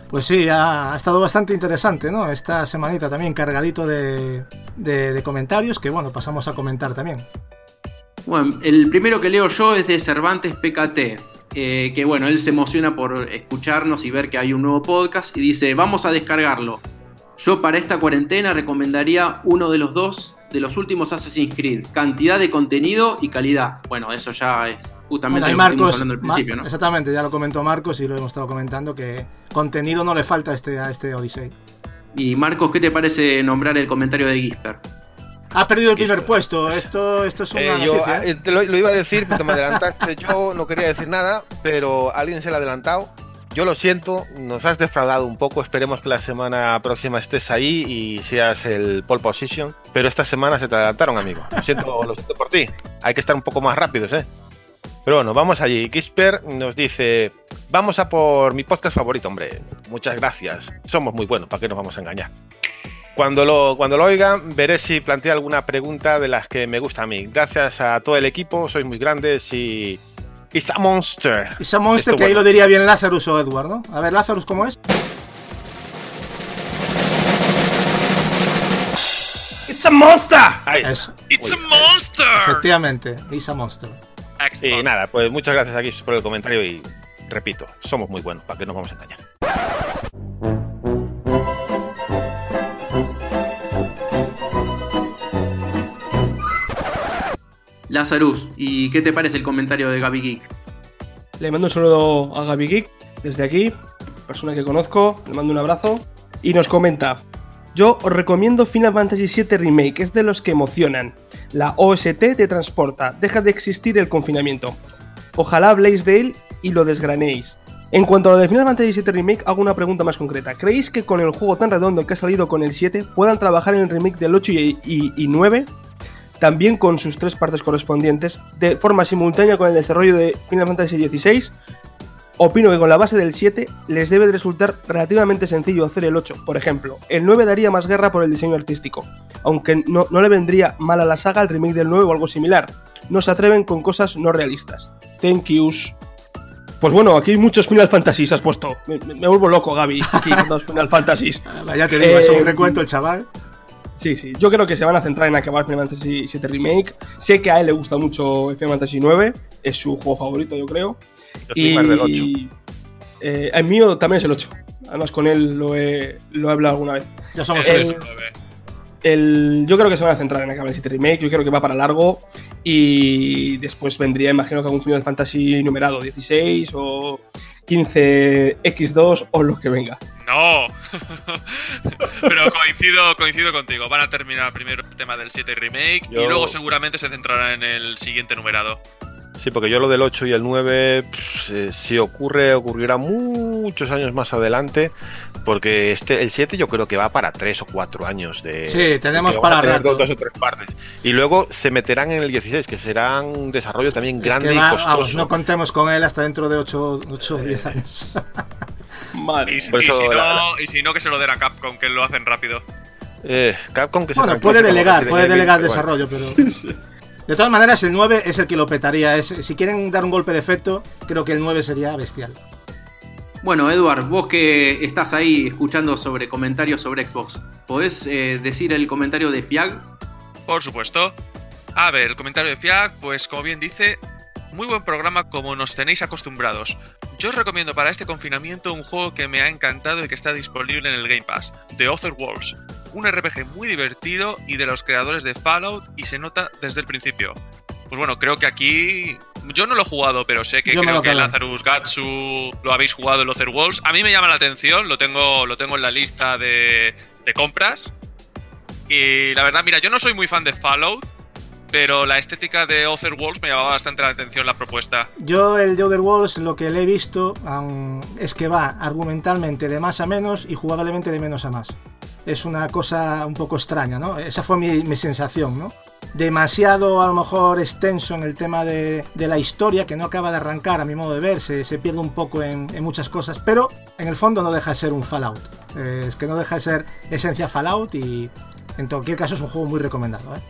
Pues sí, ha, estado bastante interesante, ¿no? Esta semanita también cargadito de, comentarios que, bueno, pasamos a comentar también. Bueno, el primero que leo yo es de Cervantes PKT. Eh, que bueno, él se emociona por escucharnos y ver que hay un nuevo podcast y dice, vamos a descargarlo. Yo para esta cuarentena recomendaría uno de los dos de los últimos Assassin's Creed. Cantidad de contenido y calidad. Bueno, eso ya es justamente lo que hablando al principio, ¿no? Exactamente, ya lo comentó Marcos y lo hemos estado comentando que contenido no le falta a este, a este Odyssey. Y Marcos, ¿qué te parece nombrar el comentario de Gisper? Ha perdido el primer puesto. Esto, esto es una eh, noticia. ¿eh? Eh, lo, lo, iba a decir, pero me adelantaste. Yo no quería decir nada, pero alguien se lo ha adelantado. Yo lo siento, nos has defraudado un poco. Esperemos que la semana próxima estés ahí y seas el pole position. Pero esta semana se te adelantaron, amigo. Lo siento, lo siento por ti. Hay que estar un poco más rápidos, ¿eh? Pero bueno, vamos allí. Kisper nos dice: Vamos a por mi podcast favorito, hombre. Muchas gracias. Somos muy buenos, ¿para qué nos vamos a engañar? Cuando lo, cuando lo oigan, veré si plantea alguna pregunta de las que me gusta a mí. Gracias a todo el equipo, sois muy grandes y It's a monster. It's a monster, que ahí lo diría bien Lazarus o Eduardo. A ver, Lazarus, ¿cómo es? It's a monster. It's a monster. Efectivamente, it's a monster. Y nada, pues muchas gracias aquí por el comentario y repito, somos muy buenos, para que nos vamos a engañar. Lazarus, ¿y qué te parece el comentario de Gaby Geek? Le mando un saludo a Gaby Geek desde aquí, persona que conozco, le mando un abrazo y nos comenta. Yo os recomiendo Final Fantasy VII Remake, es de los que emocionan. La OST te transporta, deja de existir el confinamiento. Ojalá habléis de él y lo desgranéis. En cuanto a lo de Final Fantasy VII Remake, hago una pregunta más concreta. ¿Creéis que con el juego tan redondo que ha salido con el 7 puedan trabajar en el remake del 8 y, y 9? También con sus tres partes correspondientes, de forma simultánea con el desarrollo de Final Fantasy XVI. Opino que con la base del 7 les debe de resultar relativamente sencillo hacer el 8. Por ejemplo, el 9 daría más guerra por el diseño artístico, aunque no, le vendría mal a la saga el remake del 9 o algo similar. No se atreven con cosas no realistas. Thank yous. Pues bueno, aquí hay muchos Final Fantasies has puesto. Me, vuelvo loco, Gaby, aquí con dos Final Fantasies. [LAUGHS] Ya te digo, es un eh, recuento chaval. Sí, sí. Yo creo que se van a centrar en acabar Final Fantasy VII Remake. Sé que a él le gusta mucho Final Fantasy IX. Es su juego favorito, yo creo. y del 8. Eh, el mío también es el 8. Además, con él lo he, lo he hablado alguna vez. Ya somos tres. El, yo creo que se van a centrar en acabar el 7 Remake. Yo creo que va para largo. Y después vendría, imagino que algún Final Fantasy numerado 16 o 15X2 o lo que venga. No. [LAUGHS] Pero coincido, coincido contigo. Van a terminar primero el tema del 7 remake y luego seguramente se centrará en el siguiente numerado. Sí, porque yo lo del 8 y el 9, eh, si ocurre, ocurrirá muchos años más adelante, porque este, el 7 yo creo que va para 3 o 4 años de... Sí, tenemos para rato. Dos o tres partes. Y luego se meterán en el 16, que será un desarrollo también grande y costoso. no contemos con él hasta dentro de 8 o 10 años. Y, si no, que se lo den a Capcom, que lo hacen rápido. Eh, Capcom que se Bueno, puede delegar, puede delegar desarrollo, pero. De todas maneras, el 9 es el que lo petaría. Es, si quieren dar un golpe de efecto, creo que el 9 sería bestial. Bueno, Edward, vos que estás ahí escuchando sobre comentarios sobre Xbox, ¿podés eh, decir el comentario de Fiag? Por supuesto. A ver, el comentario de Fiag, pues como bien dice, muy buen programa como nos tenéis acostumbrados. Yo os recomiendo para este confinamiento un juego que me ha encantado y que está disponible en el Game Pass, The Other Worlds. Un RPG muy divertido y de los creadores de Fallout y se nota desde el principio. Pues bueno, creo que aquí. Yo no lo he jugado, pero sé que Yo creo que. Lazarus Gatsu lo habéis jugado en Other Worlds. A mí me llama la atención, lo tengo, lo tengo en la lista de, de compras. Y la verdad, mira, yo no soy muy fan de Fallout, pero la estética de Other Worlds me llamaba bastante la atención la propuesta. Yo el The Other Worlds lo que le he visto es que va argumentalmente de más a menos y jugablemente de menos a más. Es una cosa un poco extraña, ¿no? Esa fue mi, sensación, ¿no? Demasiado a lo mejor extenso en el tema de, de la historia que no acaba de arrancar a mi modo de ver, se, se pierde un poco en, en muchas cosas, pero en el fondo no deja de ser un Fallout. Eh, es que no deja de ser esencia Fallout y en cualquier caso es un juego muy recomendado, ¿eh?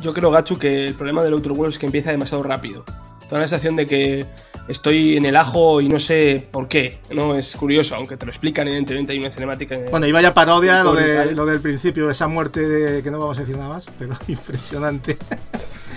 Yo creo, Gachu, que el problema del Outer Worlds es que empieza demasiado rápido. Tengo la sensación de que estoy en el ajo y no sé por qué. No es curioso, aunque te lo explican, evidentemente hay una cinemática. en- Bueno, y vaya parodia lo, de, lo del principio, esa muerte de, que no vamos a decir nada más, pero [LAUGHS] impresionante.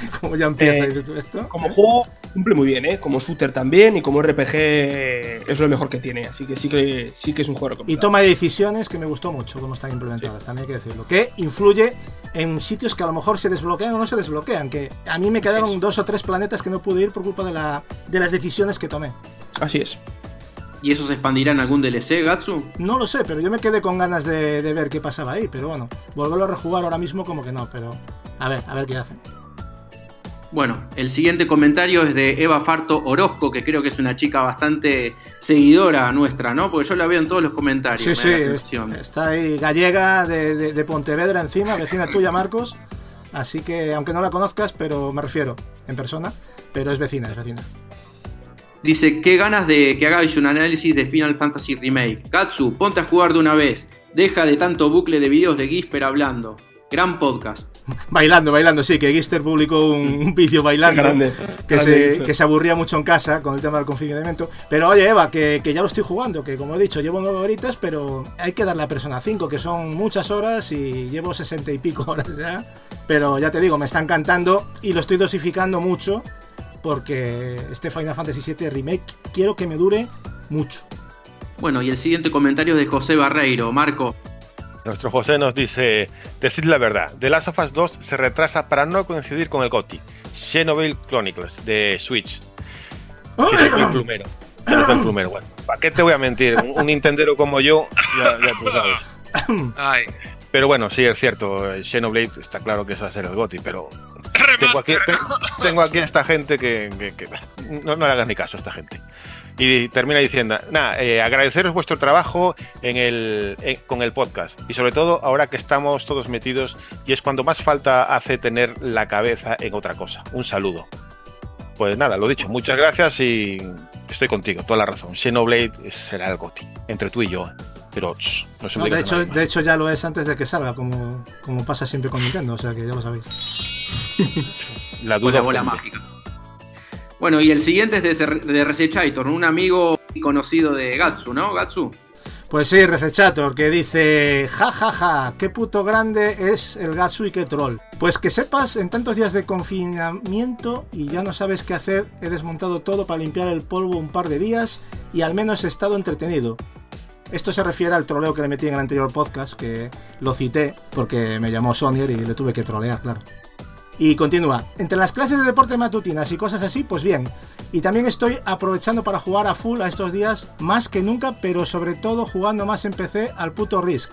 [LAUGHS] Como ya empieza Eh, y tú, esto. Como juego cumple muy bien, ¿eh? Como shooter también y como RPG es lo mejor que tiene. Así que sí que, sí que es un juego Y recomendable. toma de decisiones que me gustó mucho cómo están implementadas, también hay que decirlo. Que influye en sitios que a lo mejor se desbloquean o no se desbloquean. Que a mí me quedaron dos o tres planetas que no pude ir por culpa de, la, de las decisiones que tomé. Así es. ¿Y eso se expandirá en algún DLC, Gatsu? No lo sé, pero yo me quedé con ganas de, de ver qué pasaba ahí. Pero bueno, volverlo a rejugar ahora mismo como que no, pero a ver, a ver qué hacen. Bueno, el siguiente comentario es de Eva Farto Orozco, que creo que es una chica bastante seguidora nuestra, ¿no? Porque yo la veo en todos los comentarios. Sí, sí, es- está ahí gallega de, de- de Pontevedra encima, vecina tuya, Marcos. Así que, aunque no la conozcas, pero me refiero en persona, pero es vecina, es vecina. Dice, qué ganas de que hagáis un análisis de Final Fantasy Remake. Gatsu, ponte a jugar de una vez. Deja de tanto bucle de videos de Gisper hablando. Gran podcast. Bailando, bailando, sí, que Gister publicó un, un vídeo bailando. Grande, que, grande se, que se aburría mucho en casa con el tema del confinamiento. Pero oye, Eva, que, que ya lo estoy jugando, que como he dicho, llevo nueve horitas, pero hay que darle a Persona 5, que son muchas horas y llevo sesenta y pico [LAUGHS] horas ya. Pero ya te digo, me está encantando y lo estoy dosificando mucho porque este Final Fantasy VII Remake quiero que me dure mucho. Bueno, y el siguiente comentario es de José Barreiro. Marco, Nuestro José nos dice, decid la verdad, The Last of Us 2 se retrasa para no coincidir con el GOTY, Xenoblade Chronicles de Switch. Que es el plumero. El plumero, bueno. ¿Para qué te voy a mentir? Un, un Nintendero como yo, ya, ya tú sabes. Ay, Pero bueno, sí, es cierto, el Xenoblade está claro que eso va a ser el GOTY, pero tengo aquí, te- tengo aquí a esta gente que, que- que- no, no le hagas ni caso a esta gente. Y termina diciendo, nada, eh, agradeceros vuestro trabajo en el, en- con el podcast. Y sobre todo ahora que estamos todos metidos y es cuando más falta hace tener la cabeza en otra cosa. Un saludo. Pues nada, lo dicho, muchas gracias y estoy contigo, toda la razón. Xenoblade será el GOTY, entre tú y yo. Pero no se No, de, hecho, de hecho, ya lo es antes de que salga, como, como pasa siempre con Nintendo, o sea que ya lo sabéis. [LAUGHS] la duda bola fue- mágica. Bueno, y el siguiente es de, de un amigo y conocido de Gatsu, ¿no? Gatsu. Pues sí, Refechator, que dice, ja ja ja, qué puto grande es el Gatsu y qué troll. Pues que sepas, en tantos días de confinamiento y ya no sabes qué hacer, he desmontado todo para limpiar el polvo un par de días y al menos he estado entretenido. Esto se refiere al troleo que le metí en el anterior podcast, que lo cité porque me llamó Sonier y le tuve que trolear, claro. Y continúa. Entre las clases de deporte matutinas y cosas así, pues bien. Y también estoy aprovechando para jugar a full a estos días más que nunca, pero sobre todo jugando más en PC al puto Risk.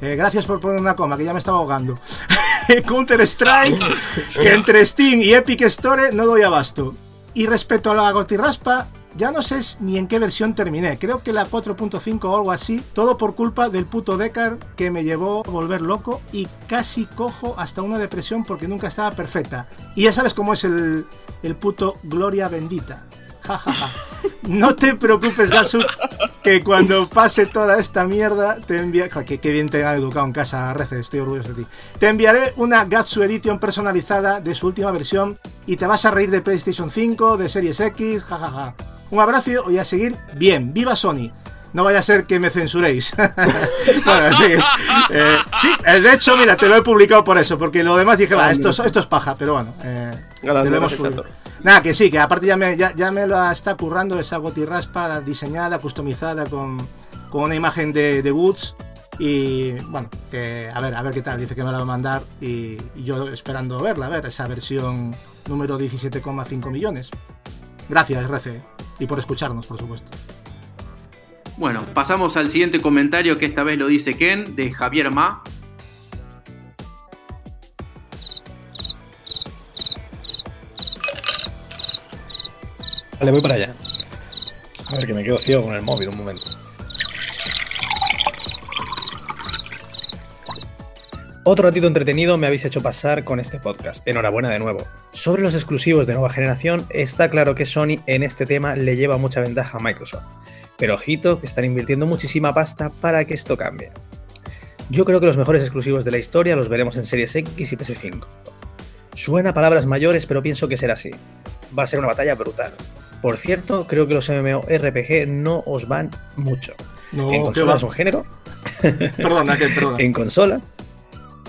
Eh, gracias por poner una coma, que ya me estaba ahogando. [LAUGHS] Counter Strike, que entre Steam y Epic Store no doy abasto. Y respecto a la gotirraspa, ya no sé ni en qué versión terminé. Creo que la 4.5 o algo así. Todo por culpa del puto Decar que me llevó a volver loco y casi cojo hasta una depresión porque nunca estaba perfecta. Y ya sabes cómo es el, el puto Gloria Bendita. Ja, ja, ja. No te preocupes, Gasu, que cuando pase toda esta mierda te enviaré... Que, bien te han educado en casa, Rece, estoy orgulloso de ti. Te enviaré una Gatsu Edition personalizada de su última versión y te vas a reír de PlayStation 5, de Series X, jajaja. Un abrazo y a seguir bien. ¡Viva Sony! no vaya a ser que me censuréis. [LAUGHS] bueno. Eh, sí, eh, de hecho, mira, te lo he publicado por eso, porque lo demás dije, va, esto, es- esto es paja, pero bueno. eh, te lo hemos publicado. Nada, que sí, que aparte ya me, ya, ya me lo está currando esa gotirraspa diseñada, customizada con, con una imagen de, de Woods. Y bueno, que a ver, a ver qué tal, dice que me la va a mandar y, y yo esperando verla, a ver, esa versión número 17,5 millones. Gracias, Rece, y por escucharnos, por supuesto. Bueno, pasamos al siguiente comentario que esta vez lo dice Ken, de Javier Ma. Vale, voy para allá. A ver, que me quedo ciego con el móvil un momento. Otro ratito entretenido me habéis hecho pasar con este podcast. Enhorabuena de nuevo. Sobre los exclusivos de nueva generación, está claro que Sony en este tema le lleva mucha ventaja a Microsoft. Pero ojito que están invirtiendo muchísima pasta para que esto cambie. Yo creo que los mejores exclusivos de la historia los veremos en Series X y PS5. Suena a palabras mayores, pero pienso que será así. Va a ser una batalla brutal. Por cierto, creo que los MMORPG no os van mucho. No, en consola es un género. Perdona, que perdona. [LAUGHS] En consola.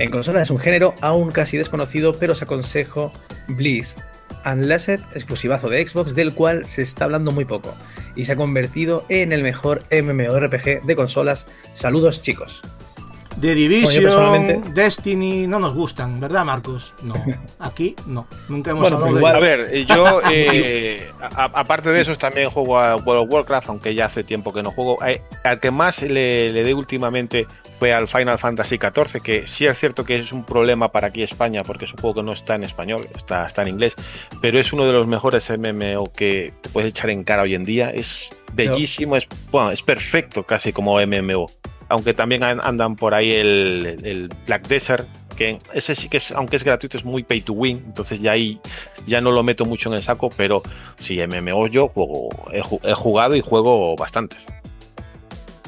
En consola es un género aún casi desconocido, pero os aconsejo Bliss Unleashed, exclusivazo de Xbox, del cual se está hablando muy poco. Y se ha convertido en el mejor MMORPG de consolas. Saludos, chicos. The Division, personalmente- Destiny no nos gustan, ¿verdad, Marcos? No, [LAUGHS] aquí no. Nunca hemos Bueno, hablado pero de A igual- ver, eh, yo, [LAUGHS] eh, aparte de eso, también juego a World of Warcraft, aunque ya hace tiempo que no juego. Eh, Al que más le, le dé últimamente al Final Fantasy XIV, que sí es cierto que es un problema para aquí España, porque es un juego que no está en español, está, está en inglés, pero es uno de los mejores MMO que puedes echar en cara hoy en día. Es bellísimo, es, bueno, es perfecto casi como MMO. Aunque también an- andan por ahí el, el Black Desert, que ese sí que es, aunque es gratuito, es muy pay to win, entonces ya ahí ya no lo meto mucho en el saco, pero sí, MMO yo juego, he, he jugado y juego bastante.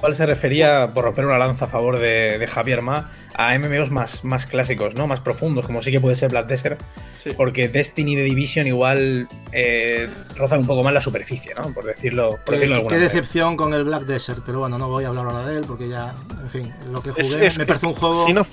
¿Cuál se refería, por romper una lanza a favor de, de Javier Ma, a MMOs más, más clásicos, ¿no? Más profundos, como sí que puede ser Black Desert? Sí. Porque Destiny de Division igual eh, rozan un poco más la superficie, ¿no? Por decirlo, por decirlo de Qué, alguna qué decepción con el Black Desert, pero bueno, no voy a hablar ahora de él porque ya, en fin, lo que Es- jugué es me que parece un juego. Si no,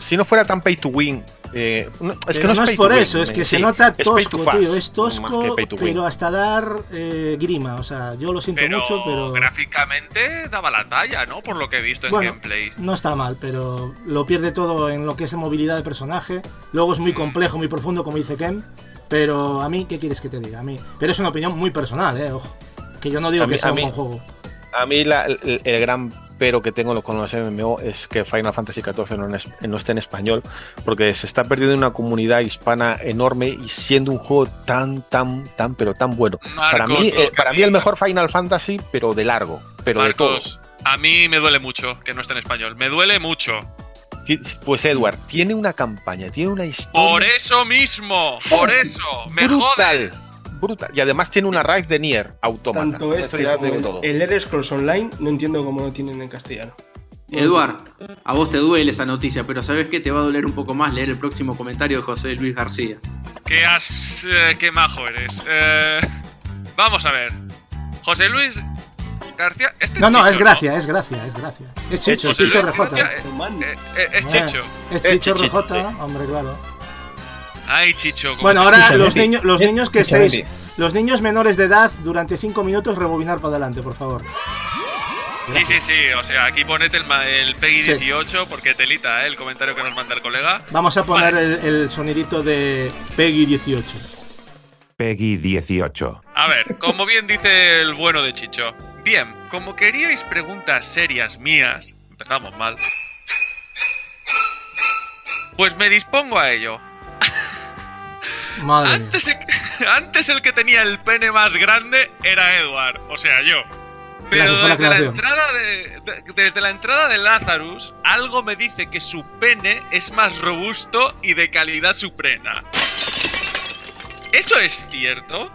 si no fuera tan pay to win, eh, no- es pero que no, no es por eso, es eh, que se sí, nota tosco, tío. Es tosco, pero hasta dar eh, grima. O sea, yo lo siento Pero, mucho, pero. gráficamente daba la talla, ¿no? Por lo que he visto en gameplay. no está mal, pero lo pierde todo en lo que es movilidad de personaje. Luego es muy Mm. complejo, muy profundo, como dice Ken. Pero a mí, ¿qué quieres que te diga? A mí. Pero es una opinión muy personal, eh, ojo. Que yo no digo A que mí- sea un mí- buen juego. A mí la- el, el gran pero que tengo con los MMO es que Final Fantasy XIV no, es- no está en español, porque se está perdiendo una comunidad hispana enorme y siendo un juego tan, tan, tan, pero tan bueno. para mí, eh, para mí el mejor Final Fantasy, pero de largo, pero de todo. A mí me duele mucho que no esté en español. Me duele mucho. Pues Edward, tiene una campaña, tiene una historia Por eso mismo, por eso. Me brutal, brutal. Y además tiene una raíz de Nier, automata. Tanto este ya como digo el, todo. el Elder Scrolls Online, no entiendo cómo lo tienen en castellano. Eduard, a vos te duele esa noticia, pero ¿sabes qué? Te va a doler un poco más leer el próximo comentario de José Luis García. Qué, as, eh, qué majo eres. Eh, vamos a ver. José Luis García. Este No, no, Chicho, es gracia, es gracia, es gracia. Es Chicho, es Chicho RJ. Eh, eh, es Eh, Chicho. Es Es Chicho RJ, hombre, claro. Ay, Chicho. ¿cómo Bueno, ahora los niños, los Es niños que estéis, los niños menores de edad, durante 5 minutos rebobinar para adelante, por favor. Sí, sí, sí. O sea, aquí ponete el, el Peggy Sí. 18 porque telita, ¿eh? El comentario que nos manda el colega. Vamos a poner Vale. el, el sonidito de Peggy 18. Peggy 18. A ver, como bien dice el bueno de Chicho. Bien, como queríais preguntas serias mías, empezamos mal. Pues me dispongo a ello. Madre. Antes, el- [LAUGHS] antes el que tenía el pene más grande era Edward, o sea, yo. Pero Gracias por la desde la, entrada de, de- desde la entrada de Lazarus, algo me dice que su pene es más robusto y de calidad suprema. ¿Eso es cierto?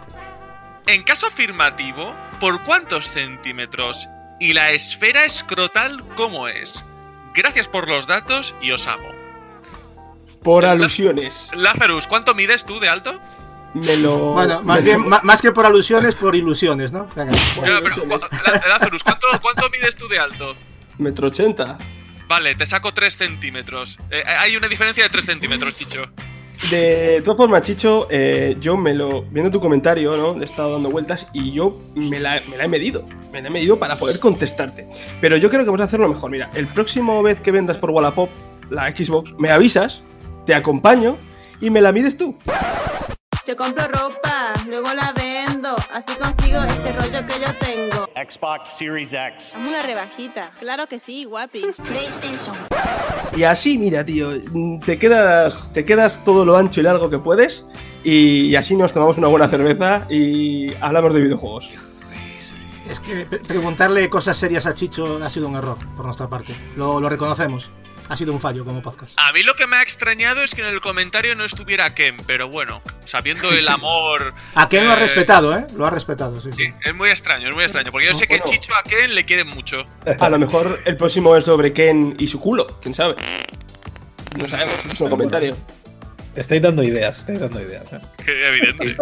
En caso afirmativo, ¿por cuántos centímetros? ¿Y la esfera escrotal cómo es? Gracias por los datos y os amo. Por alusiones. Lazarus, ¿cuánto mides tú de alto? me lo. Bueno, más me- bien, ma- más que por alusiones, por ilusiones, ¿no? Venga. Pero, Lazarus, ¿cuánto, ¿cuánto mides tú de alto? Metro ochenta. Vale, te saco 3 centímetros. Eh, hay una diferencia de 3 centímetros, Chicho. De todas formas, Chicho, eh, yo me lo. Viendo tu comentario, ¿no? Le he estado dando vueltas y yo me la, me la he medido. Me la he medido para poder contestarte. Pero yo creo que vamos a hacerlo mejor. Mira, el próximo vez que vendas por Wallapop la Xbox, me avisas, te acompaño y me la mides tú. Yo compro ropa, luego la vendo, así consigo este rollo que yo tengo. Xbox Series X. Haz una rebajita. Claro que sí, guapi. PlayStation. Y así, mira, tío, te quedas, te quedas todo lo ancho y largo que puedes. Y, y así nos tomamos una buena cerveza y hablamos de videojuegos. Es que pre- preguntarle cosas serias a Chicho ha sido un error por nuestra parte. Lo, lo reconocemos. Ha sido un fallo como podcast. A mí lo que me ha extrañado es que en el comentario no estuviera Ken, pero bueno, sabiendo el [LAUGHS] amor. A Ken lo ha eh, respetado, ¿eh? Lo ha respetado, sí, sí. Sí, es muy extraño, es muy extraño. Porque yo sé que Bueno. Chicho a Ken le quieren mucho. A lo mejor el próximo es sobre Ken y su culo, quién sabe. No sabemos, es un comentario. Estáis dando ideas, estáis dando ideas. ¿eh? Que evidente.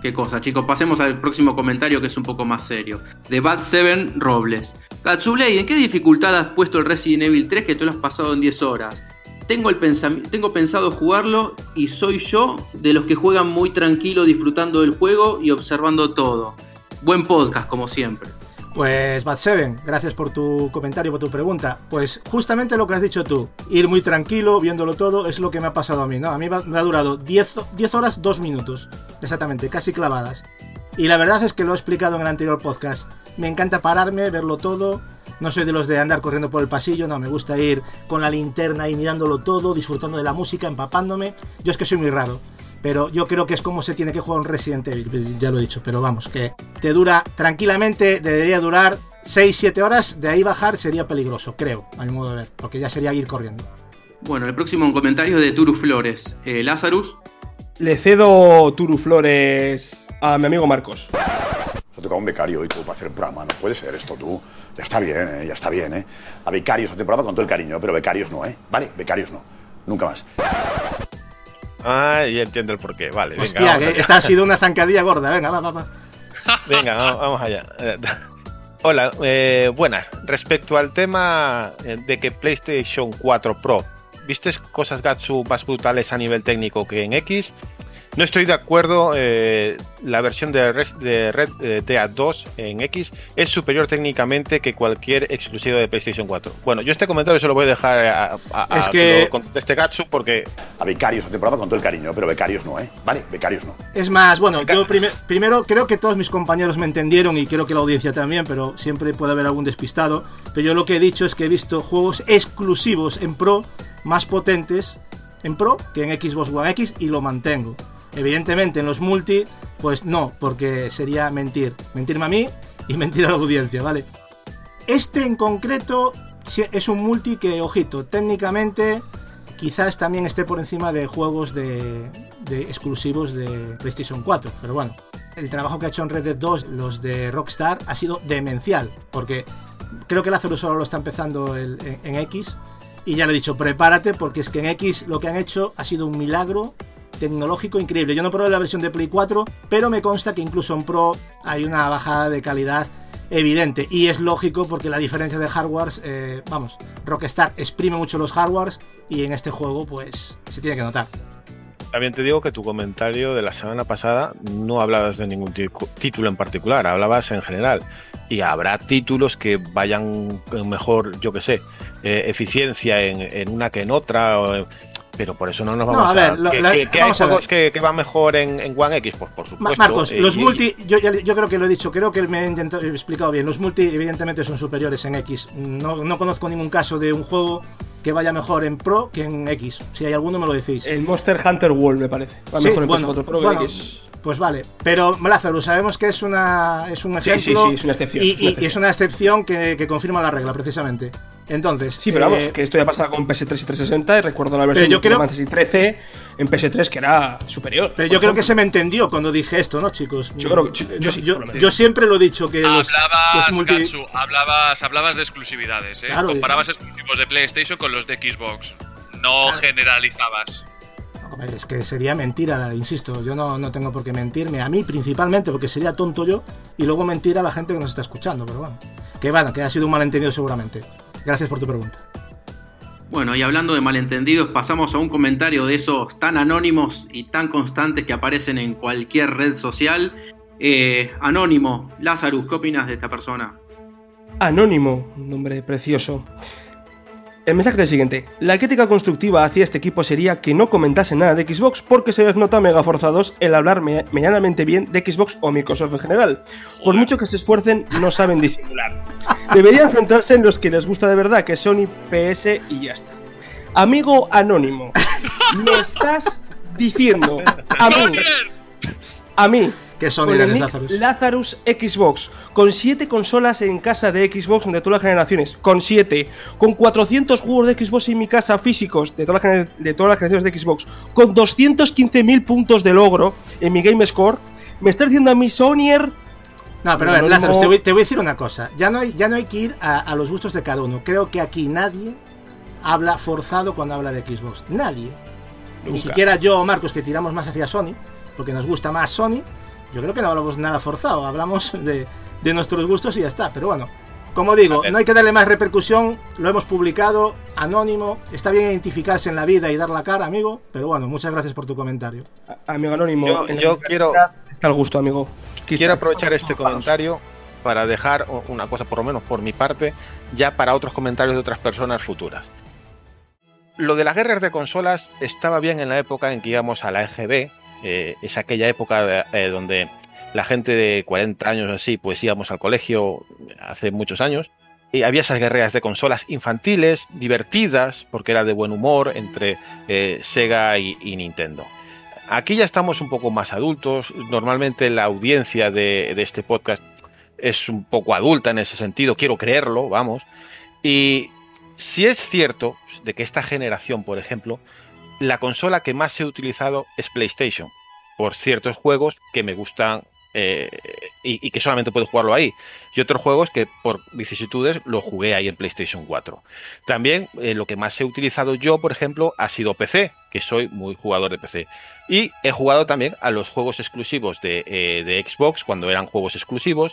Qué cosa, chicos. Pasemos al próximo comentario que es un poco más serio. De Bad 7 Robles. Katsublade, ¿en qué dificultad has puesto el Resident Evil 3 que tú lo has pasado en 10 horas? Tengo, el tengo pensado jugarlo y soy yo de los que juegan muy tranquilo disfrutando del juego y observando todo. Buen podcast, como siempre. Pues Bad Seven, gracias por tu comentario, por tu pregunta. Pues justamente lo que has dicho tú, ir muy tranquilo, viéndolo todo, es lo que me ha pasado a mí, ¿no? A mí me ha durado 10, 10 horas, 2 minutos, exactamente, casi clavadas. Y la verdad es que lo he explicado en el anterior podcast. Me encanta pararme, verlo todo. No soy de los de andar corriendo por el pasillo, no, me gusta ir con la linterna y mirándolo todo, disfrutando de la música, empapándome. Yo es que soy muy raro. Pero yo creo que es como se tiene que jugar un Resident Evil, pues ya lo he dicho, pero vamos, que te dura tranquilamente, debería durar 6-7 horas, de ahí bajar sería peligroso, creo, a mi modo de ver, porque ya sería ir corriendo. Bueno, el próximo comentario es de Turu Flores. Eh, Lazarus, Le cedo Turu Flores a mi amigo Marcos. Se ha tocado un becario hoy tú para hacer el programa. No puede ser esto tú. Ya está bien, ¿eh? ya está bien, ¿eh? A becarios hace programa con todo el cariño, pero becarios no, ¿eh? Vale, becarios no. Nunca más. Ah, ya entiendo el porqué. Vale, venga. Hostia, allá. esta ha sido una zancadilla gorda, venga, va, va, va. [LAUGHS] [LAUGHS] Venga, vamos, allá. Hola, eh, buenas. Respecto al tema eh, de que PlayStation 4 Pro, ¿viste cosas Gatsu más brutales a nivel técnico que en X? No estoy de acuerdo. eh, la versión de, Res- de Red eh, Dead 2 en X es superior técnicamente que cualquier exclusivo de PlayStation 4. Bueno, yo este comentario se lo voy a dejar a, a- a Es que- lo conteste Gatsu porque A becarios hace programa con todo el cariño, pero becarios no, ¿eh? Vale, becarios no. Es más, bueno, yo prime- primero creo que todos mis compañeros me entendieron y creo que la audiencia también, pero siempre puede haber algún despistado. Pero yo lo que he dicho es que he visto juegos exclusivos en Pro más potentes en Pro que en Xbox One X y lo mantengo. Evidentemente en los multi, pues no, porque sería mentir. Mentirme a mí y [LAUGHS] mentir a la audiencia, ¿vale? Este en concreto es un multi que, ojito, técnicamente quizás también esté por encima de juegos de, exclusivos de PlayStation 4. Pero bueno, el trabajo que ha hecho en Red Dead 2 los de Rockstar ha sido demencial. Porque creo que Lazarus solo lo está empezando en, en X. Y ya le he dicho, prepárate porque es que en X lo que han hecho ha sido un milagro tecnológico increíble. Yo no probé la versión de Play 4, pero me consta que incluso en Pro hay una bajada de calidad evidente. Y es lógico porque la diferencia de hardwares, eh, vamos, Rockstar exprime mucho los hardwares y en este juego pues se tiene que notar. También te digo que tu comentario de la semana pasada no hablabas de ningún título en particular, hablabas en general. Y habrá títulos que vayan mejor, yo que sé, eh, eficiencia en, una que en otra, pero por eso no nos No, vamos a ver, lo- ¿Que, la- que- que hay vamos a ver. juegos que, que van mejor en, en One X? Pues por Ma- supuesto. Marcos, eh, los y- multi, yo, yo creo que lo he dicho, creo que me he, intentado- he explicado bien. Los multi, evidentemente, son superiores en X. No, no conozco ningún caso de un juego que vaya mejor en Pro que en X. Si hay alguno, me lo decís. El Monster Hunter World, me parece. Va Sí, mejor en bueno, PS4 Pro que en X. Pues vale, pero Lázaro, sabemos que es una es un Sí, ejemplo sí, sí, es una excepción, y, es una y- y excepción. es una excepción que, que confirma la regla precisamente. Entonces, Sí, pero vamos, eh, que esto ya pasa con PS3 y 360 y recuerdo la versión yo de creo- Fantasy 13 en PS3 que era superior. pero yo creo que se me entendió cuando dije esto, ¿no, chicos? Yo creo que- yo- yo sí, yo, por lo menos. yo siempre lo he dicho que los, Hablabas, los multi- Gatsu, hablabas, hablabas de exclusividades, ¿eh? Claro, Comparabas exclusivos de PlayStation con los de Xbox. No generalizabas. Es que sería mentira, insisto, yo no, no tengo por qué mentirme a mí principalmente, porque sería tonto yo, y luego mentir a la gente que nos está escuchando, pero bueno. Que bueno, que ha sido un malentendido seguramente. Gracias por tu pregunta. Bueno, y hablando de malentendidos, pasamos a un comentario de esos tan anónimos y tan constantes que aparecen en cualquier red social. Eh, anónimo, Lazarus, ¿qué opinas de esta persona? Anónimo, un nombre precioso. El mensaje es el siguiente. La crítica constructiva hacia este equipo sería que no comentase nada de Xbox porque se les nota mega forzados el hablar me- medianamente bien de Xbox o Microsoft en general. Por mucho que se esfuercen, no saben disimular. Deberían centrarse en los que les gusta de verdad, que Sony, PS y ya está. Amigo anónimo, me estás diciendo a mí, a mí, Que Sony nick Lazarus. Lazarus Xbox, con 7 consolas en casa de Xbox de todas las generaciones, con 7, con 400 juegos de Xbox en mi casa físicos de todas las, de todas las generaciones de Xbox, con 215.000 puntos de logro en mi Game Score, me estás diciendo a mi Sonyer No, pero a ver, Anónimo- Lazarus, te voy, te voy a decir una cosa. Ya no hay, ya no hay que ir a, a los gustos de cada uno. Creo que aquí nadie habla forzado cuando habla de Xbox. Nadie. Ni Nunca. siquiera yo o Marcos, que tiramos más hacia Sony, porque nos gusta más Sony. Yo creo que no hablamos nada forzado. Hablamos de, de nuestros gustos y ya está. Pero bueno, como digo, no hay que darle más repercusión. Lo hemos publicado, anónimo. Está bien identificarse en la vida y dar la cara, amigo. Pero bueno, muchas gracias por tu comentario. amigo anónimo. Yo- quiero- Está el gusto, amigo. Quiero aprovechar este comentario para dejar una cosa, por lo menos por mi parte, ya para otros comentarios de otras personas futuras. Lo de las guerras de consolas estaba bien en la época en que íbamos a la EGB, eh, es aquella época eh, donde la gente de 40 años así, pues íbamos al colegio hace muchos años, y había esas guerreras de consolas infantiles, divertidas, porque era de buen humor entre eh, Sega y, Nintendo. Aquí ya estamos un poco más adultos. Normalmente la audiencia de este podcast es un poco adulta en ese sentido, quiero creerlo, vamos. Y si es cierto de que esta generación, por ejemplo, la consola que más he utilizado es PlayStation, por ciertos juegos que me gustan eh, y, que solamente puedo jugarlo ahí. Y otros juegos que por vicisitudes los jugué ahí en PlayStation 4. También eh, lo que más he utilizado yo, por ejemplo, ha sido PC, que soy muy jugador de PC. Y he jugado también a los juegos exclusivos de, eh, de Xbox cuando eran juegos exclusivos.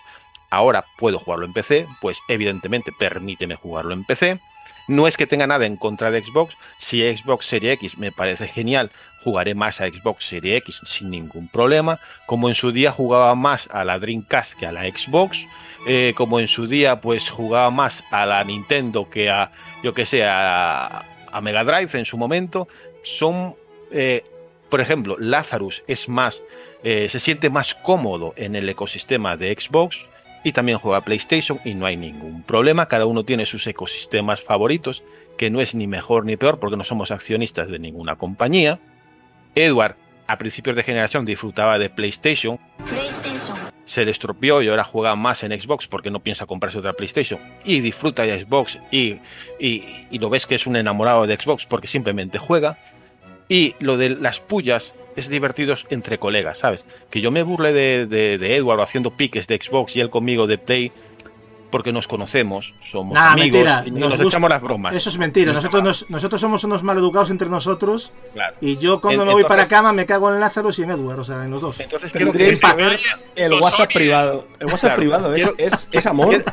Ahora puedo jugarlo en PC, pues evidentemente permíteme jugarlo en PC. No es que tenga nada en contra de Xbox. Si Xbox Series X me parece genial, jugaré más a Xbox Series X sin ningún problema. Como en su día jugaba más a la Dreamcast que a la Xbox. eh, como en su día pues jugaba más a la Nintendo que a, yo que sé, a, Mega Drive en su momento. Son, eh, por ejemplo, Lazarus es más, eh, se siente más cómodo en el ecosistema de Xbox y también juega PlayStation y no hay ningún problema. Cada uno tiene sus ecosistemas favoritos, que no es ni mejor ni peor porque no somos accionistas de ninguna compañía. Edward, a principios de generación, disfrutaba de PlayStation. Se le estropeó y ahora juega más en Xbox porque no piensa comprarse otra PlayStation. Y disfruta de Xbox y, y, y lo ves que es un enamorado de Xbox porque simplemente juega. Y lo de las pullas es divertido entre colegas, ¿sabes? Que yo me burle de, de, de Edward haciendo piques de Xbox y él conmigo de Play porque nos conocemos, somos Nah, amigos mentira. y nos echamos las bromas. Eso es mentira. Nos Nosotros, nos- nosotros somos unos maleducados entre nosotros. Claro. Y yo cuando En- me voy para cama me cago en Lazarus y en Edward, o sea, en los dos. Entonces quiero Tendríais que- ver el WhatsApp privado. El WhatsApp Claro, privado es, quiero- es, es amor.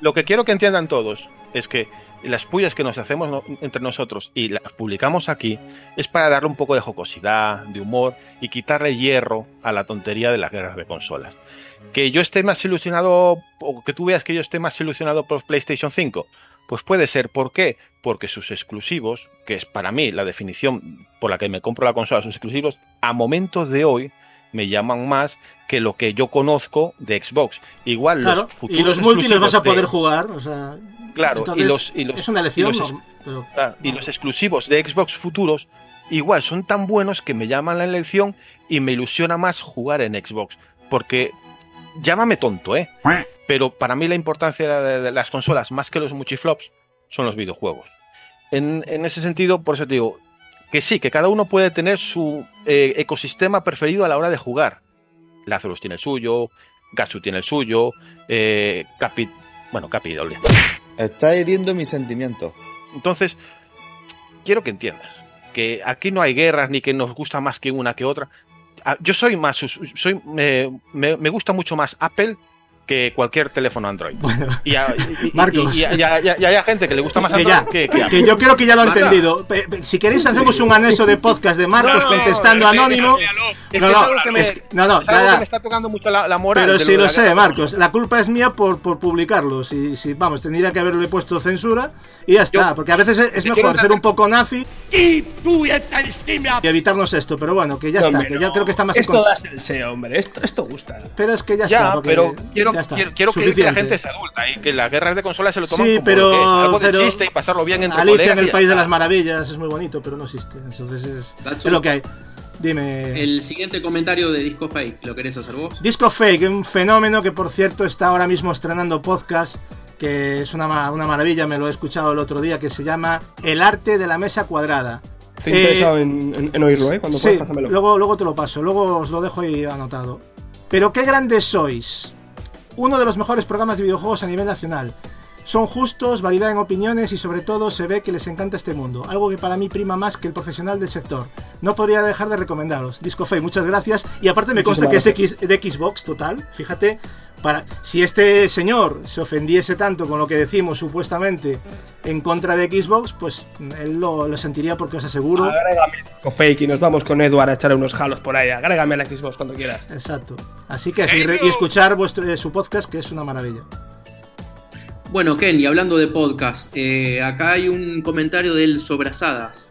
Lo que quiero que entiendan todos es que las pullas que nos hacemos entre nosotros y las publicamos aquí es para darle un poco de jocosidad, de humor y quitarle hierro a la tontería de las guerras de consolas. Que yo esté más ilusionado, o que tú veas que yo esté más ilusionado por PlayStation 5, pues puede ser. ¿Por qué? Porque sus exclusivos, que es para mí la definición por la que me compro la consola, sus exclusivos, a momentos de hoy me llaman más que lo que yo conozco de Xbox. Igual Claro, los y futuros los multi los vas a de- poder jugar, o sea. Claro, entonces, y los, y los- es una elección, y los, ¿no? Pero- claro, y los exclusivos de Xbox futuros igual son tan buenos que me llaman la elección y me ilusiona más jugar en Xbox. Porque llámame tonto, ¿eh? Pero para mí la importancia de, las consolas, más que los multiflops, son los videojuegos. En, en ese sentido, por eso te digo, que sí, que cada uno puede tener su eh, ecosistema preferido a la hora de jugar. Lazarus tiene el suyo, Gatsu tiene el suyo, eh, Capi, bueno, Capi doble. Está hiriendo mis sentimientos. Entonces, quiero que entiendas que aquí no hay guerras ni que nos gusta más que una que otra. Ah, Yo soy más, soy, me- me gusta mucho más Apple que cualquier teléfono Android. y, a- y- Marcos. y- y- y a- y a- y hay gente que le gusta más Que Android ya, que, que que yo creo que ya lo he entendido. Si queréis hacemos un anexo de podcast de Marcos No, no, contestando es que- anónimo. Es No, que no, que me, es que- no, no, que me está tocando mucho la, la moral. Pero si lo la sé. Marcos, la culpa es mía por, por publicarlo. Si, si, vamos, tendría que haberle puesto censura y ya está. porque a veces es, yo mejor no- ser un poco nazi y evitarnos esto. Pero bueno, que ya No, está, que ya no. creo que está más Esto da salseo, hombre. Esto, esto gusta. Pero es que ya, Ya, está. porque pero quiero, ya está. quiero, quiero creer que la gente es adulta y que las guerras de consolas se lo toman Sí, como pero, que algo de pero chiste y pasarlo bien entre Alicia colegas en el País de las Maravillas es muy bonito, pero no existe. Entonces es, lo que hay. Dime. El siguiente comentario de Disco Fake, ¿lo querés hacer vos? Disco Fake, un fenómeno que por cierto está ahora mismo estrenando podcast, que es una, una maravilla, me lo he escuchado el otro día, que se llama El arte de la mesa cuadrada. Estoy Eh, interesado en, en- en oírlo, ¿eh? Cuando sí, puedas, pásamelo. luego, luego te lo paso, luego os lo dejo ahí anotado. Pero qué grandes sois. Uno de los mejores programas de videojuegos a nivel nacional. Son justos, variedad en opiniones y sobre todo se ve que les encanta este mundo, algo que para mí prima más que el profesional del sector. No podría dejar de recomendaros. Disco Fake, muchas gracias. Y aparte me consta que es de Xbox total. Fíjate, para si este señor se ofendiese tanto con lo que decimos supuestamente en contra de Xbox, pues él lo, lo sentiría porque os aseguro. Agrégame con fake y nos vamos con Edward a echar unos jalos por ahí. Agrégame a la Xbox cuando quieras. Exacto. Así que sí, re- y escuchar vuestro, eh, su podcast, que es una maravilla. Bueno, Ken, y hablando de podcast, eh, acá hay un comentario del Sobrasadas.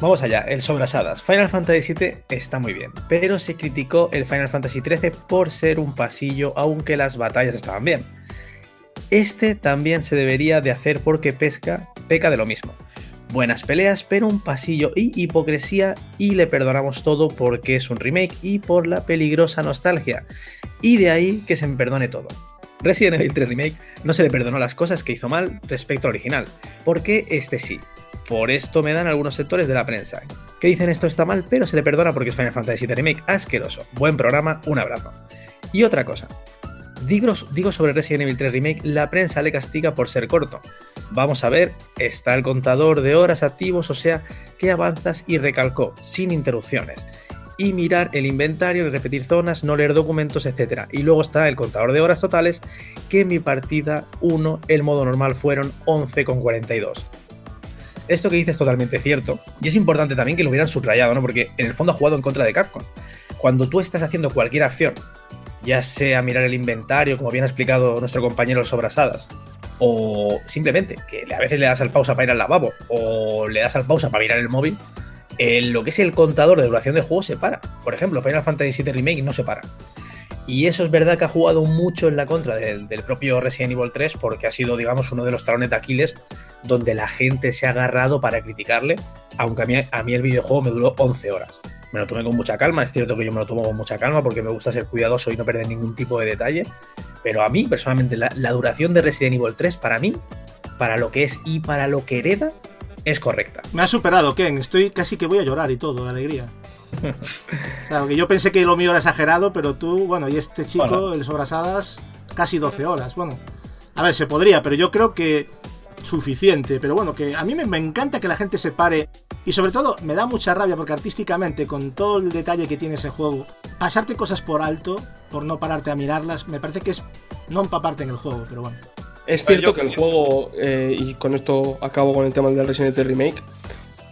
Vamos allá, el sobrasadas. Final Fantasy VII está muy bien, pero se criticó el Final Fantasy XIII por ser un pasillo, aunque las batallas estaban bien. Este también se debería de hacer porque pesca, peca de lo mismo. Buenas peleas, pero un pasillo y hipocresía y le perdonamos todo porque es un remake y por la peligrosa nostalgia. Y de ahí que se me perdone todo. Resident Evil 3 Remake no se le perdonó las cosas que hizo mal respecto al original, porque este sí. Por esto me dan algunos sectores de la prensa, que dicen esto está mal, pero se le perdona porque es Final Fantasy VII Remake asqueroso. Buen programa, un abrazo. Y otra cosa, digo, digo sobre Resident Evil 3 Remake, la prensa le castiga por ser corto. Vamos a ver, está el contador de horas activos, o sea, que avanzas y recalcó, sin interrupciones. Y mirar el inventario, repetir zonas, no leer documentos, etc. Y luego está el contador de horas totales, que en mi partida 1, el modo normal fueron 11,42. Esto que dices es totalmente cierto. Y es importante también que lo hubieran subrayado, ¿no? Porque en el fondo ha jugado en contra de Capcom. Cuando tú estás haciendo cualquier acción, ya sea mirar el inventario, como bien ha explicado nuestro compañero Sobrasadas, o simplemente que a veces le das al pausa para ir al lavabo, o le das al pausa para mirar el móvil, eh, lo que es el contador de duración del juego se para. Por ejemplo, Final Fantasy VII Remake no se para. Y eso es verdad que ha jugado mucho en la contra del, del propio Resident Evil 3 porque ha sido, digamos, uno de los talones de Aquiles donde la gente se ha agarrado para criticarle, aunque a mí, a mí el videojuego me duró 11 horas. Me lo tomé con mucha calma, es cierto que yo me lo tomo con mucha calma porque me gusta ser cuidadoso y no perder ningún tipo de detalle, pero a mí personalmente la, la duración de Resident Evil 3 para mí, para lo que es y para lo que hereda, es correcta. Me ha superado, Ken. Estoy casi que voy a llorar y todo, de alegría. [LAUGHS] Claro, que yo pensé que lo mío era exagerado, pero tú, bueno, y este chico, Bueno. el sobrasadas, casi 12 horas. Bueno, a ver, se podría, pero yo creo que suficiente. Pero bueno, que a mí me, me encanta que la gente se pare. Y sobre todo, me da mucha rabia porque artísticamente, con todo el detalle que tiene ese juego, pasarte cosas por alto, por no pararte a mirarlas, me parece que es no empaparte en el juego, pero bueno. Es cierto que el juego, eh, y con esto acabo con el tema del Resident Evil Remake,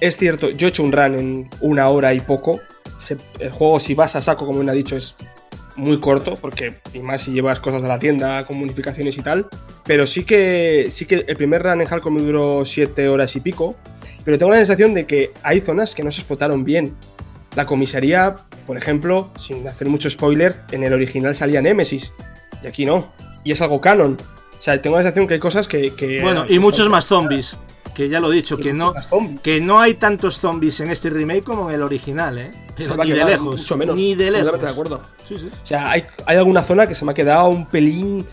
es cierto, yo he hecho un run en una hora y poco. Se- el juego, si vas a saco, como me ha dicho, es muy corto, porque y más si llevas cosas de la tienda, comunicaciones y tal. Pero sí que, sí que el primer run en Hardcore me duró 7 horas y pico. Pero tengo la sensación de que hay zonas que no se explotaron bien. La comisaría, por ejemplo, sin hacer mucho spoiler, en el original salía Nemesis. Y aquí no. Y es algo canon. O sea, tengo la sensación que hay cosas que. que- Bueno, y muchos más zombies. Que ya lo he dicho, que no, que no hay tantos zombies en este remake como en el original, ¿eh? Pero va, ni de lejos. Mucho menos. Ni de lejos. De acuerdo. Sí, sí. O sea, hay, hay alguna zona que se me ha quedado un pelín.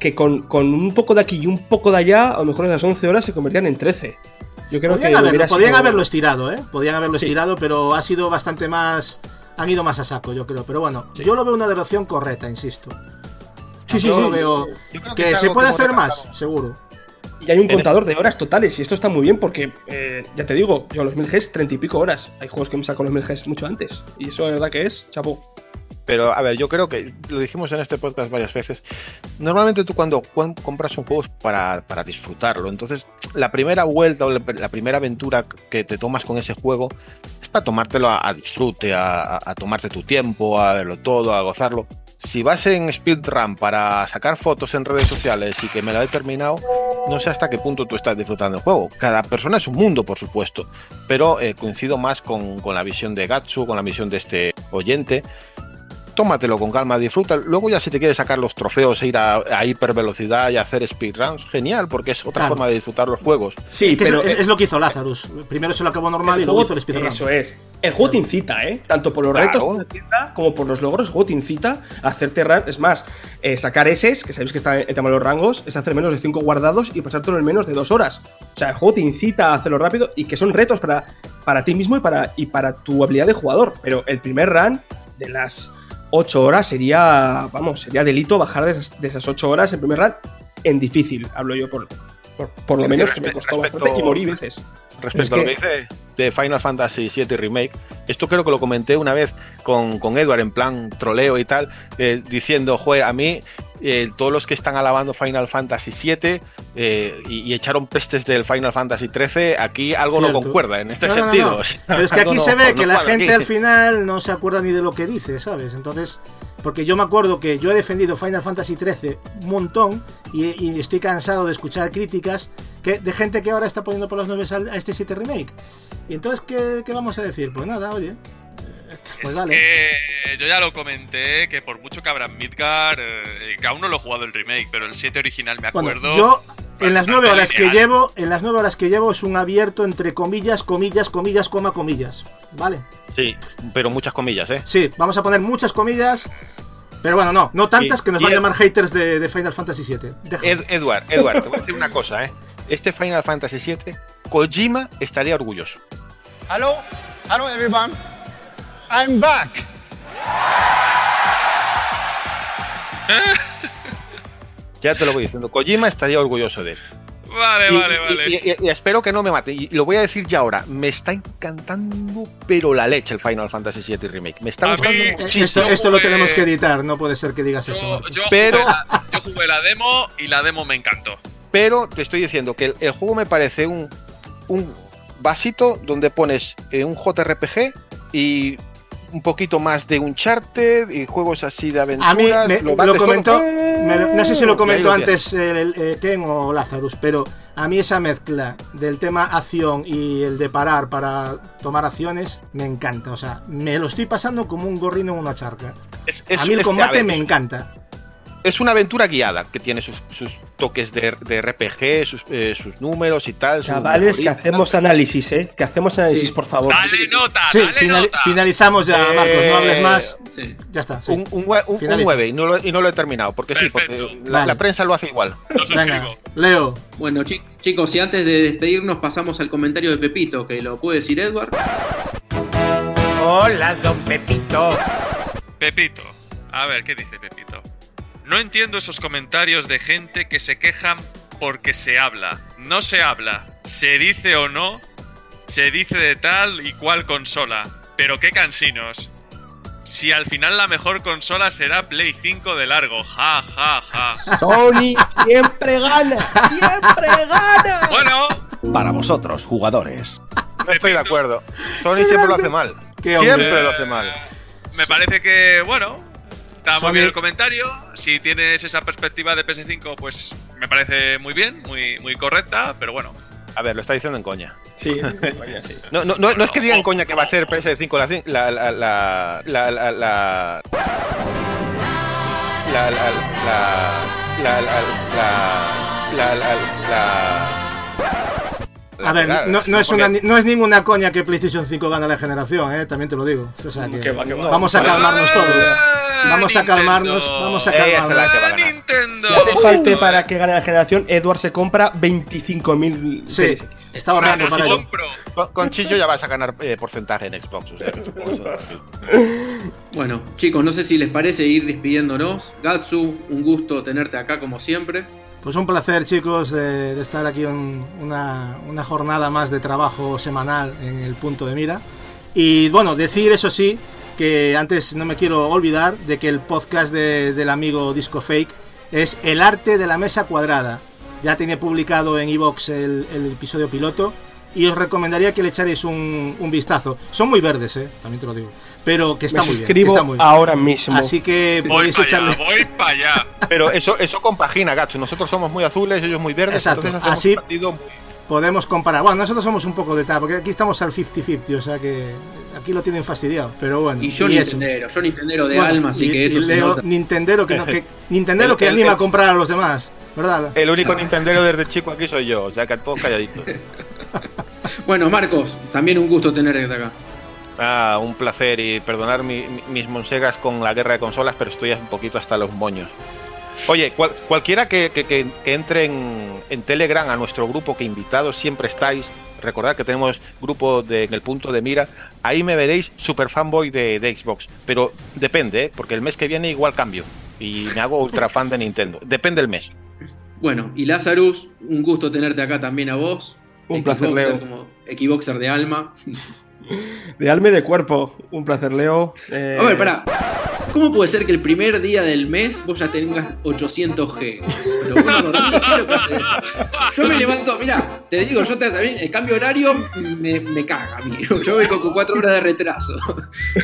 Que con, con un poco de aquí y un poco de allá, a lo mejor esas 11 horas se convertían en 13. Yo creo Podían, que. haberlo, podían sido- haberlo estirado, ¿eh? Podían haberlo Sí. estirado, pero ha sido bastante más. Han ido más a saco, yo creo. Pero bueno, Sí. yo lo veo una dirección correcta, insisto. Sí, sí, yo sí. lo veo. Yo creo Que se puede hacer más, seguro. Y hay un contador de horas totales. Y esto está muy bien porque, eh, ya te digo, yo los 1000 Gs, 30 y pico horas. Hay juegos que me saco los 1000 Gs mucho antes. Y eso, la verdad, que es chapo. Pero, a ver, yo creo que lo dijimos en este podcast varias veces. Normalmente tú cuando cu- compras un juego es para, para disfrutarlo. Entonces, la primera vuelta o la, primera aventura que te tomas con ese juego es para tomártelo a, a disfrute, a, a- a tomarte tu tiempo, a verlo todo, a gozarlo. Si vas en speedrun para sacar fotos en redes sociales y que me lo he terminado, no sé hasta qué punto tú estás disfrutando el juego. Cada persona es un mundo, por supuesto, pero eh, coincido más con, con la visión de Gatsu, con la visión de este oyente tómatelo con calma, disfruta. Luego ya si te quieres sacar los trofeos e ir a, a hipervelocidad y hacer speedruns, genial, porque es otra Claro. forma de disfrutar los juegos. Sí, Que pero. es, es lo que hizo Lazarus. Primero se lo acabó normal y luego hizo el speedrun. Eso es. El juego te incita, ¿eh? Tanto por los Claro. retos que te incita, como por los logros, el juego te incita a hacerte run. Es más, eh, sacar S, que sabéis que está en el tema de los rangos, es hacer menos de 5 guardados y pasártelo en menos de 2 horas. O sea, el juego te incita a hacerlo rápido y que son retos para, para ti mismo y para, y para tu habilidad de jugador. Pero el primer run de las 8 horas sería, vamos, sería delito bajar de esas, de esas 8 horas el primer run en difícil, hablo yo por, por, por lo menos que me costó respecto- bastante y morí veces. Respecto Es a lo que- que dice de Final Fantasy VII Remake, esto creo que lo comenté una vez con, con Edward en plan troleo y tal, eh, diciendo, joder, a mí eh, todos los que están alabando Final Fantasy VII eh, y, y echaron pestes del Final Fantasy XIII, aquí algo no Cierto. concuerda en este No, no, no, sentido. no. o sea, Pero es que aquí no- se ve no que la gente aquí. al final no se acuerda ni de lo que dice, ¿sabes? Entonces, porque yo me acuerdo que yo he defendido Final Fantasy XIII un montón y, y estoy cansado de escuchar críticas que, de gente que ahora está poniendo por las nubes al- a este 7 remake. Y entonces, ¿qué, qué vamos a decir? Pues nada, oye. eh, Pues es vale. que yo ya lo comenté, que por mucho que abra Midgar, eh, que aún no lo he jugado el remake, pero el 7 original me Bueno, acuerdo. yo en las nueve horas que llevo, en las nueve horas que llevo es un abierto entre comillas, comillas, comillas, coma, comillas. ¿Vale? Sí, pero muchas comillas, ¿eh? Sí, vamos a poner muchas comillas. Pero bueno, no, no tantas Sí, que nos van a llamar haters de, de Final Fantasy VII. Ed- Edward, Edward, te voy a decir una cosa, ¿eh? Este Final Fantasy VII, Kojima estaría orgulloso. Hello, hello everyone. I'm back. [LAUGHS] Ya te lo voy diciendo. Kojima estaría orgulloso de él. Vale, Y- vale, y- vale. Y, y- y espero que no me mate. Y lo voy a decir ya ahora. Me está encantando, pero la leche el Final Fantasy VII Remake. Me está A gustando mí- muchísimo. esto esto lo tenemos que editar, no puede ser que digas eso. yo Pero- jugué la, yo jugué la demo y la demo me encantó. Pero te estoy diciendo que el, el juego me parece un, un vasito donde pones eh, un JRPG y un poquito más de Uncharted y juegos así de aventuras. A mí me- lo, comentó, me lo- no sé si lo comentó antes el, el- eh, Ken o Lazarus, pero a mí esa mezcla del tema acción y el de parar para tomar acciones me encanta. O sea, me lo estoy pasando como un gorrino en una charca. Es- es- a mí el es combate ver, me encanta. Es una aventura guiada que tiene sus, sus toques de, de RPG, sus, eh, sus números y tal. su Chavales, que hacemos análisis, ¿eh? Que hacemos análisis, Sí. por favor. Dale nota, Sí, dale final- nota. finalizamos ya, Eh, Marcos, no hables más. Sí. Ya está. sí. Un, un, nue- un- un Finaliza. 9 y no, lo, y no lo he terminado. Porque sí, porque la, Vale. la prensa lo hace igual. Venga, Leo. Bueno, chi- chicos, y antes de despedirnos pasamos al comentario de Pepito, que lo puede decir Edward. Hola, don Pepito. Pepito. A ver, ¿qué dice Pepito? No entiendo esos comentarios de gente que se quejan porque se habla. No se habla. Se dice o no, se dice de tal y cual consola. Pero qué cansinos. Si al final la mejor consola será Play 5 de largo. Ja, ja, ja. Sony siempre gana. Siempre gana. Bueno, Para vosotros, jugadores. No estoy de acuerdo. Sony siempre lo hace mal. Siempre lo hace mal. me parece que, bueno, está muy bien el comentario. Si tienes esa perspectiva de PS5, pues me parece muy bien, muy, muy correcta, pero bueno. A ver, lo está diciendo en coña. Sí, vaya, sí. No, no, no, no es que digan coña que va a ser PS5 la cin- la la la la la la la la la la la la la la la la A ver, no, no es porque- una, no es ninguna coña que PlayStation 5 gana la generación, ¿eh? también te lo digo. O sea que Que va, que va. vamos a calmarnos todos. ¡Ah, Vamos a calmarnos, vamos a calmarnos. ¡Ah. Nintendo! Si hace falta para que gane la generación, Edward se compra 25.000 Sí, está ahorrando Bueno, para ello. Con, con Chicho ya vas a ganar eh, porcentaje en Xbox. o sea. Bueno, chicos, no sé si les parece ir despidiéndonos. Gatsu, un gusto tenerte acá como siempre. Pues un placer, chicos, de, estar aquí en una, jornada más de trabajo semanal en el punto de mira. Y bueno, decir eso sí, que antes no me quiero olvidar de que el podcast de- del amigo Disco Fake es El arte de la mesa cuadrada. Ya tiene publicado en iVox el, el episodio piloto y os recomendaría que le echaréis un, un vistazo. Son muy verdes, eh, también te lo digo. Pero que está Me muy bien. que está muy bien. ahora mismo. Así que Voy podéis para echarle. allá, voy para allá. Pero eso, eso compagina, gacho. Nosotros somos muy azules, ellos muy verdes. Exacto. Entonces hacemos Así- un partido muy- Podemos comparar. Bueno, nosotros somos un poco de tal, porque aquí estamos al 50-50, o sea que aquí lo tienen fastidiado. Pero bueno. Y yo y eso. Nintendero, yo Nintendero de Bueno, alma, así y- que eso y Leo. Nintendero que, no, que, [LAUGHS] Nintendero que anima a comprar a los demás, ¿verdad? El único Nintendero desde chico aquí soy yo, o sea que todos calladitos. [LAUGHS] [LAUGHS] Bueno, Marcos, también un gusto tenerte acá. Ah, un placer y perdonar mi- mi- mis monsegas con la guerra de consolas, pero estoy un poquito hasta los moños. Oye, cual- cualquiera que, que- que- que entre en, en Telegram a nuestro grupo, que invitados siempre estáis, recordad que tenemos grupo de, en el punto de mira, ahí me veréis super fanboy de, de Xbox, pero depende, ¿eh? porque el mes que viene igual cambio y me hago ultra fan de Nintendo, depende el mes. Bueno, y Lazarus, un gusto tenerte acá también a vos. Un placer, Leo. Como Xboxer de alma. De alma y de cuerpo. Un placer, Leo. Eh, A ver, pará. ¿Cómo puede ser que el primer día del mes vos ya tengas 800G? Pero ¿qué que? Yo me levanto, mira, te digo, yo también, el cambio horario me, me caga a mí. [LAUGHS] Yo vengo con 4 horas de retraso.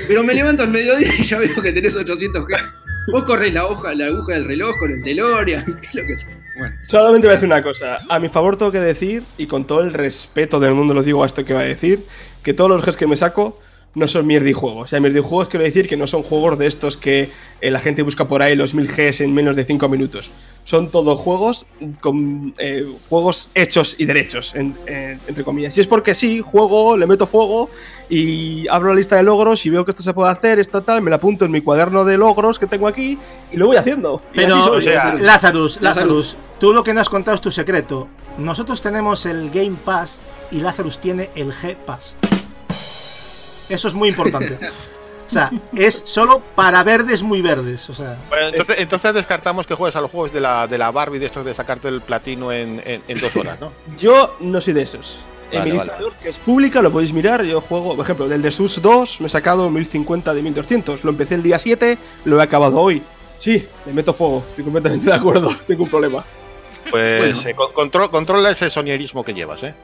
Pero me levanto al mediodía y ya veo que tenés 800G. Vos corres la hoja, la aguja del reloj con el DeLorean, qué es [LAUGHS] lo que sea. Solamente voy a decir una cosa. A mi favor tengo que decir, y con todo el respeto del mundo lo digo a esto que va a decir, que todos los Gs que me saco no son mierdijuegos. O sea, mierdijuegos quiero decir que no son juegos de estos que eh, la gente busca por ahí los 1000 Gs en menos de 5 minutos. Son todos juegos con eh, juegos hechos y derechos, en- en- entre comillas. Y es porque sí, juego, le meto fuego y abro la lista de logros y veo que esto se puede hacer, esto tal, me la apunto en mi cuaderno de logros que tengo aquí y lo voy haciendo. Pero, soy. o sea, Lazarus, Lazarus, tú lo que no has contado es tu secreto. Nosotros tenemos el Game Pass y Lazarus tiene el G Pass. Eso es muy importante. O sea, es solo para verdes muy verdes. O sea, Bueno, entonces, entonces descartamos que juegues a los juegos de la, de la Barbie de estos de sacarte el platino en, en- en dos horas, ¿no? [LAUGHS] Yo no soy de esos. en Vale, mi vale. lista que es pública, lo podéis mirar. Yo juego, por ejemplo, del de Sus 2 me he sacado 1050 de 1200. Lo empecé el día 7, lo he acabado hoy. Sí, le meto fuego, estoy completamente de acuerdo. [LAUGHS] Tengo un problema. Pues Bueno. eh, con- control- controla ese soñerismo que llevas, ¿eh?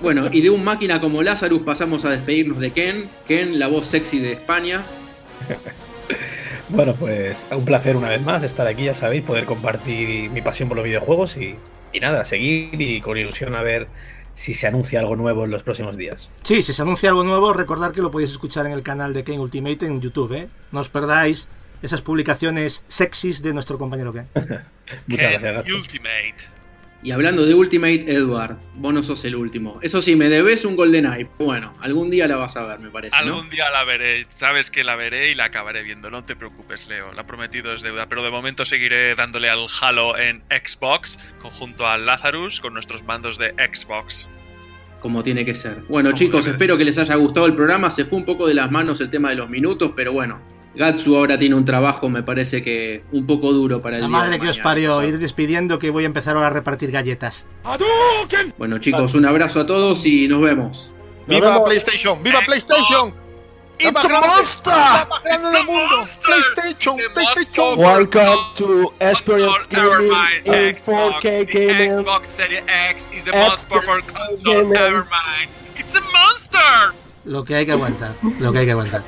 Bueno, y de un máquina como Lazarus pasamos a despedirnos de Ken. Ken, la voz sexy de España. [LAUGHS] Bueno, pues un placer una vez más estar aquí, ya sabéis, poder compartir mi pasión por los videojuegos y, y nada, seguir y con ilusión a ver si se anuncia algo nuevo en los próximos días. sí, si se anuncia algo nuevo, recordad que lo podéis escuchar en el canal de Ken Ultimate en YouTube. ¿eh? No os perdáis esas publicaciones sexys de nuestro compañero Ken. [LAUGHS] Muchas Ken gracias, gato. Ultimate. Y hablando de Ultimate, Edward, vos no sos el último. Eso sí, me debes un GoldenEye. Bueno, algún día la vas a ver, me parece. ¿no? Algún día la veré, sabes que la veré y la acabaré viendo, no te preocupes, Leo, la prometido es deuda, pero de momento seguiré dándole al Halo en Xbox, conjunto al Lazarus, con nuestros mandos de Xbox. Como tiene que ser. Bueno, chicos, espero que les haya gustado el programa. Se fue un poco de las manos el tema de los minutos, pero bueno. Gatsu ahora tiene un trabajo, me parece que un poco duro para el La día de madre que os parió, ¿sabes? ir despidiendo que voy a empezar ahora a repartir galletas. Bueno, chicos, un abrazo a todos y nos vemos. Nos ¡Viva vemos. PlayStation! ¡Viva. PlayStation! ¡La ¡La más grande It's del a mundo! monster! ¡PlayStation! Most PlayStation! powerful Welcome to Experience Gaming in Xbox. 4K The gaming. Xbox Series X is the most powerful console ever made. It's a monster! Lo que hay que aguantar, lo que hay que aguantar.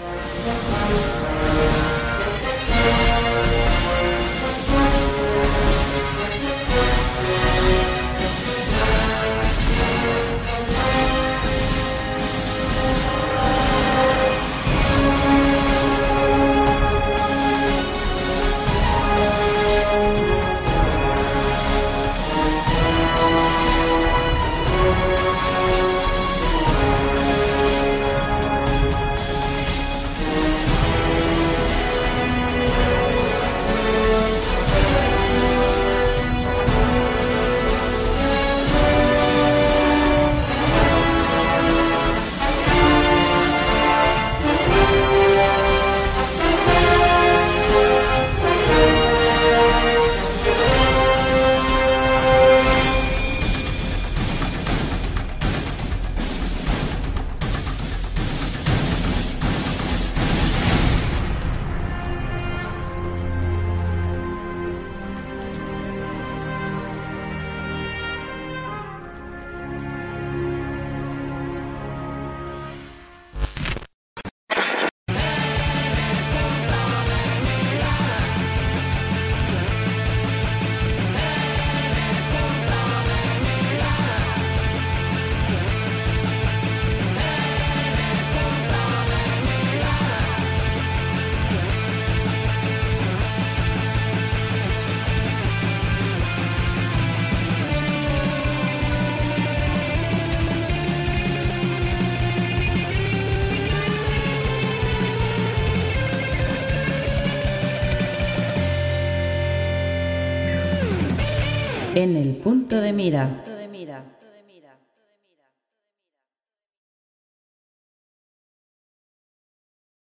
En el punto de mira.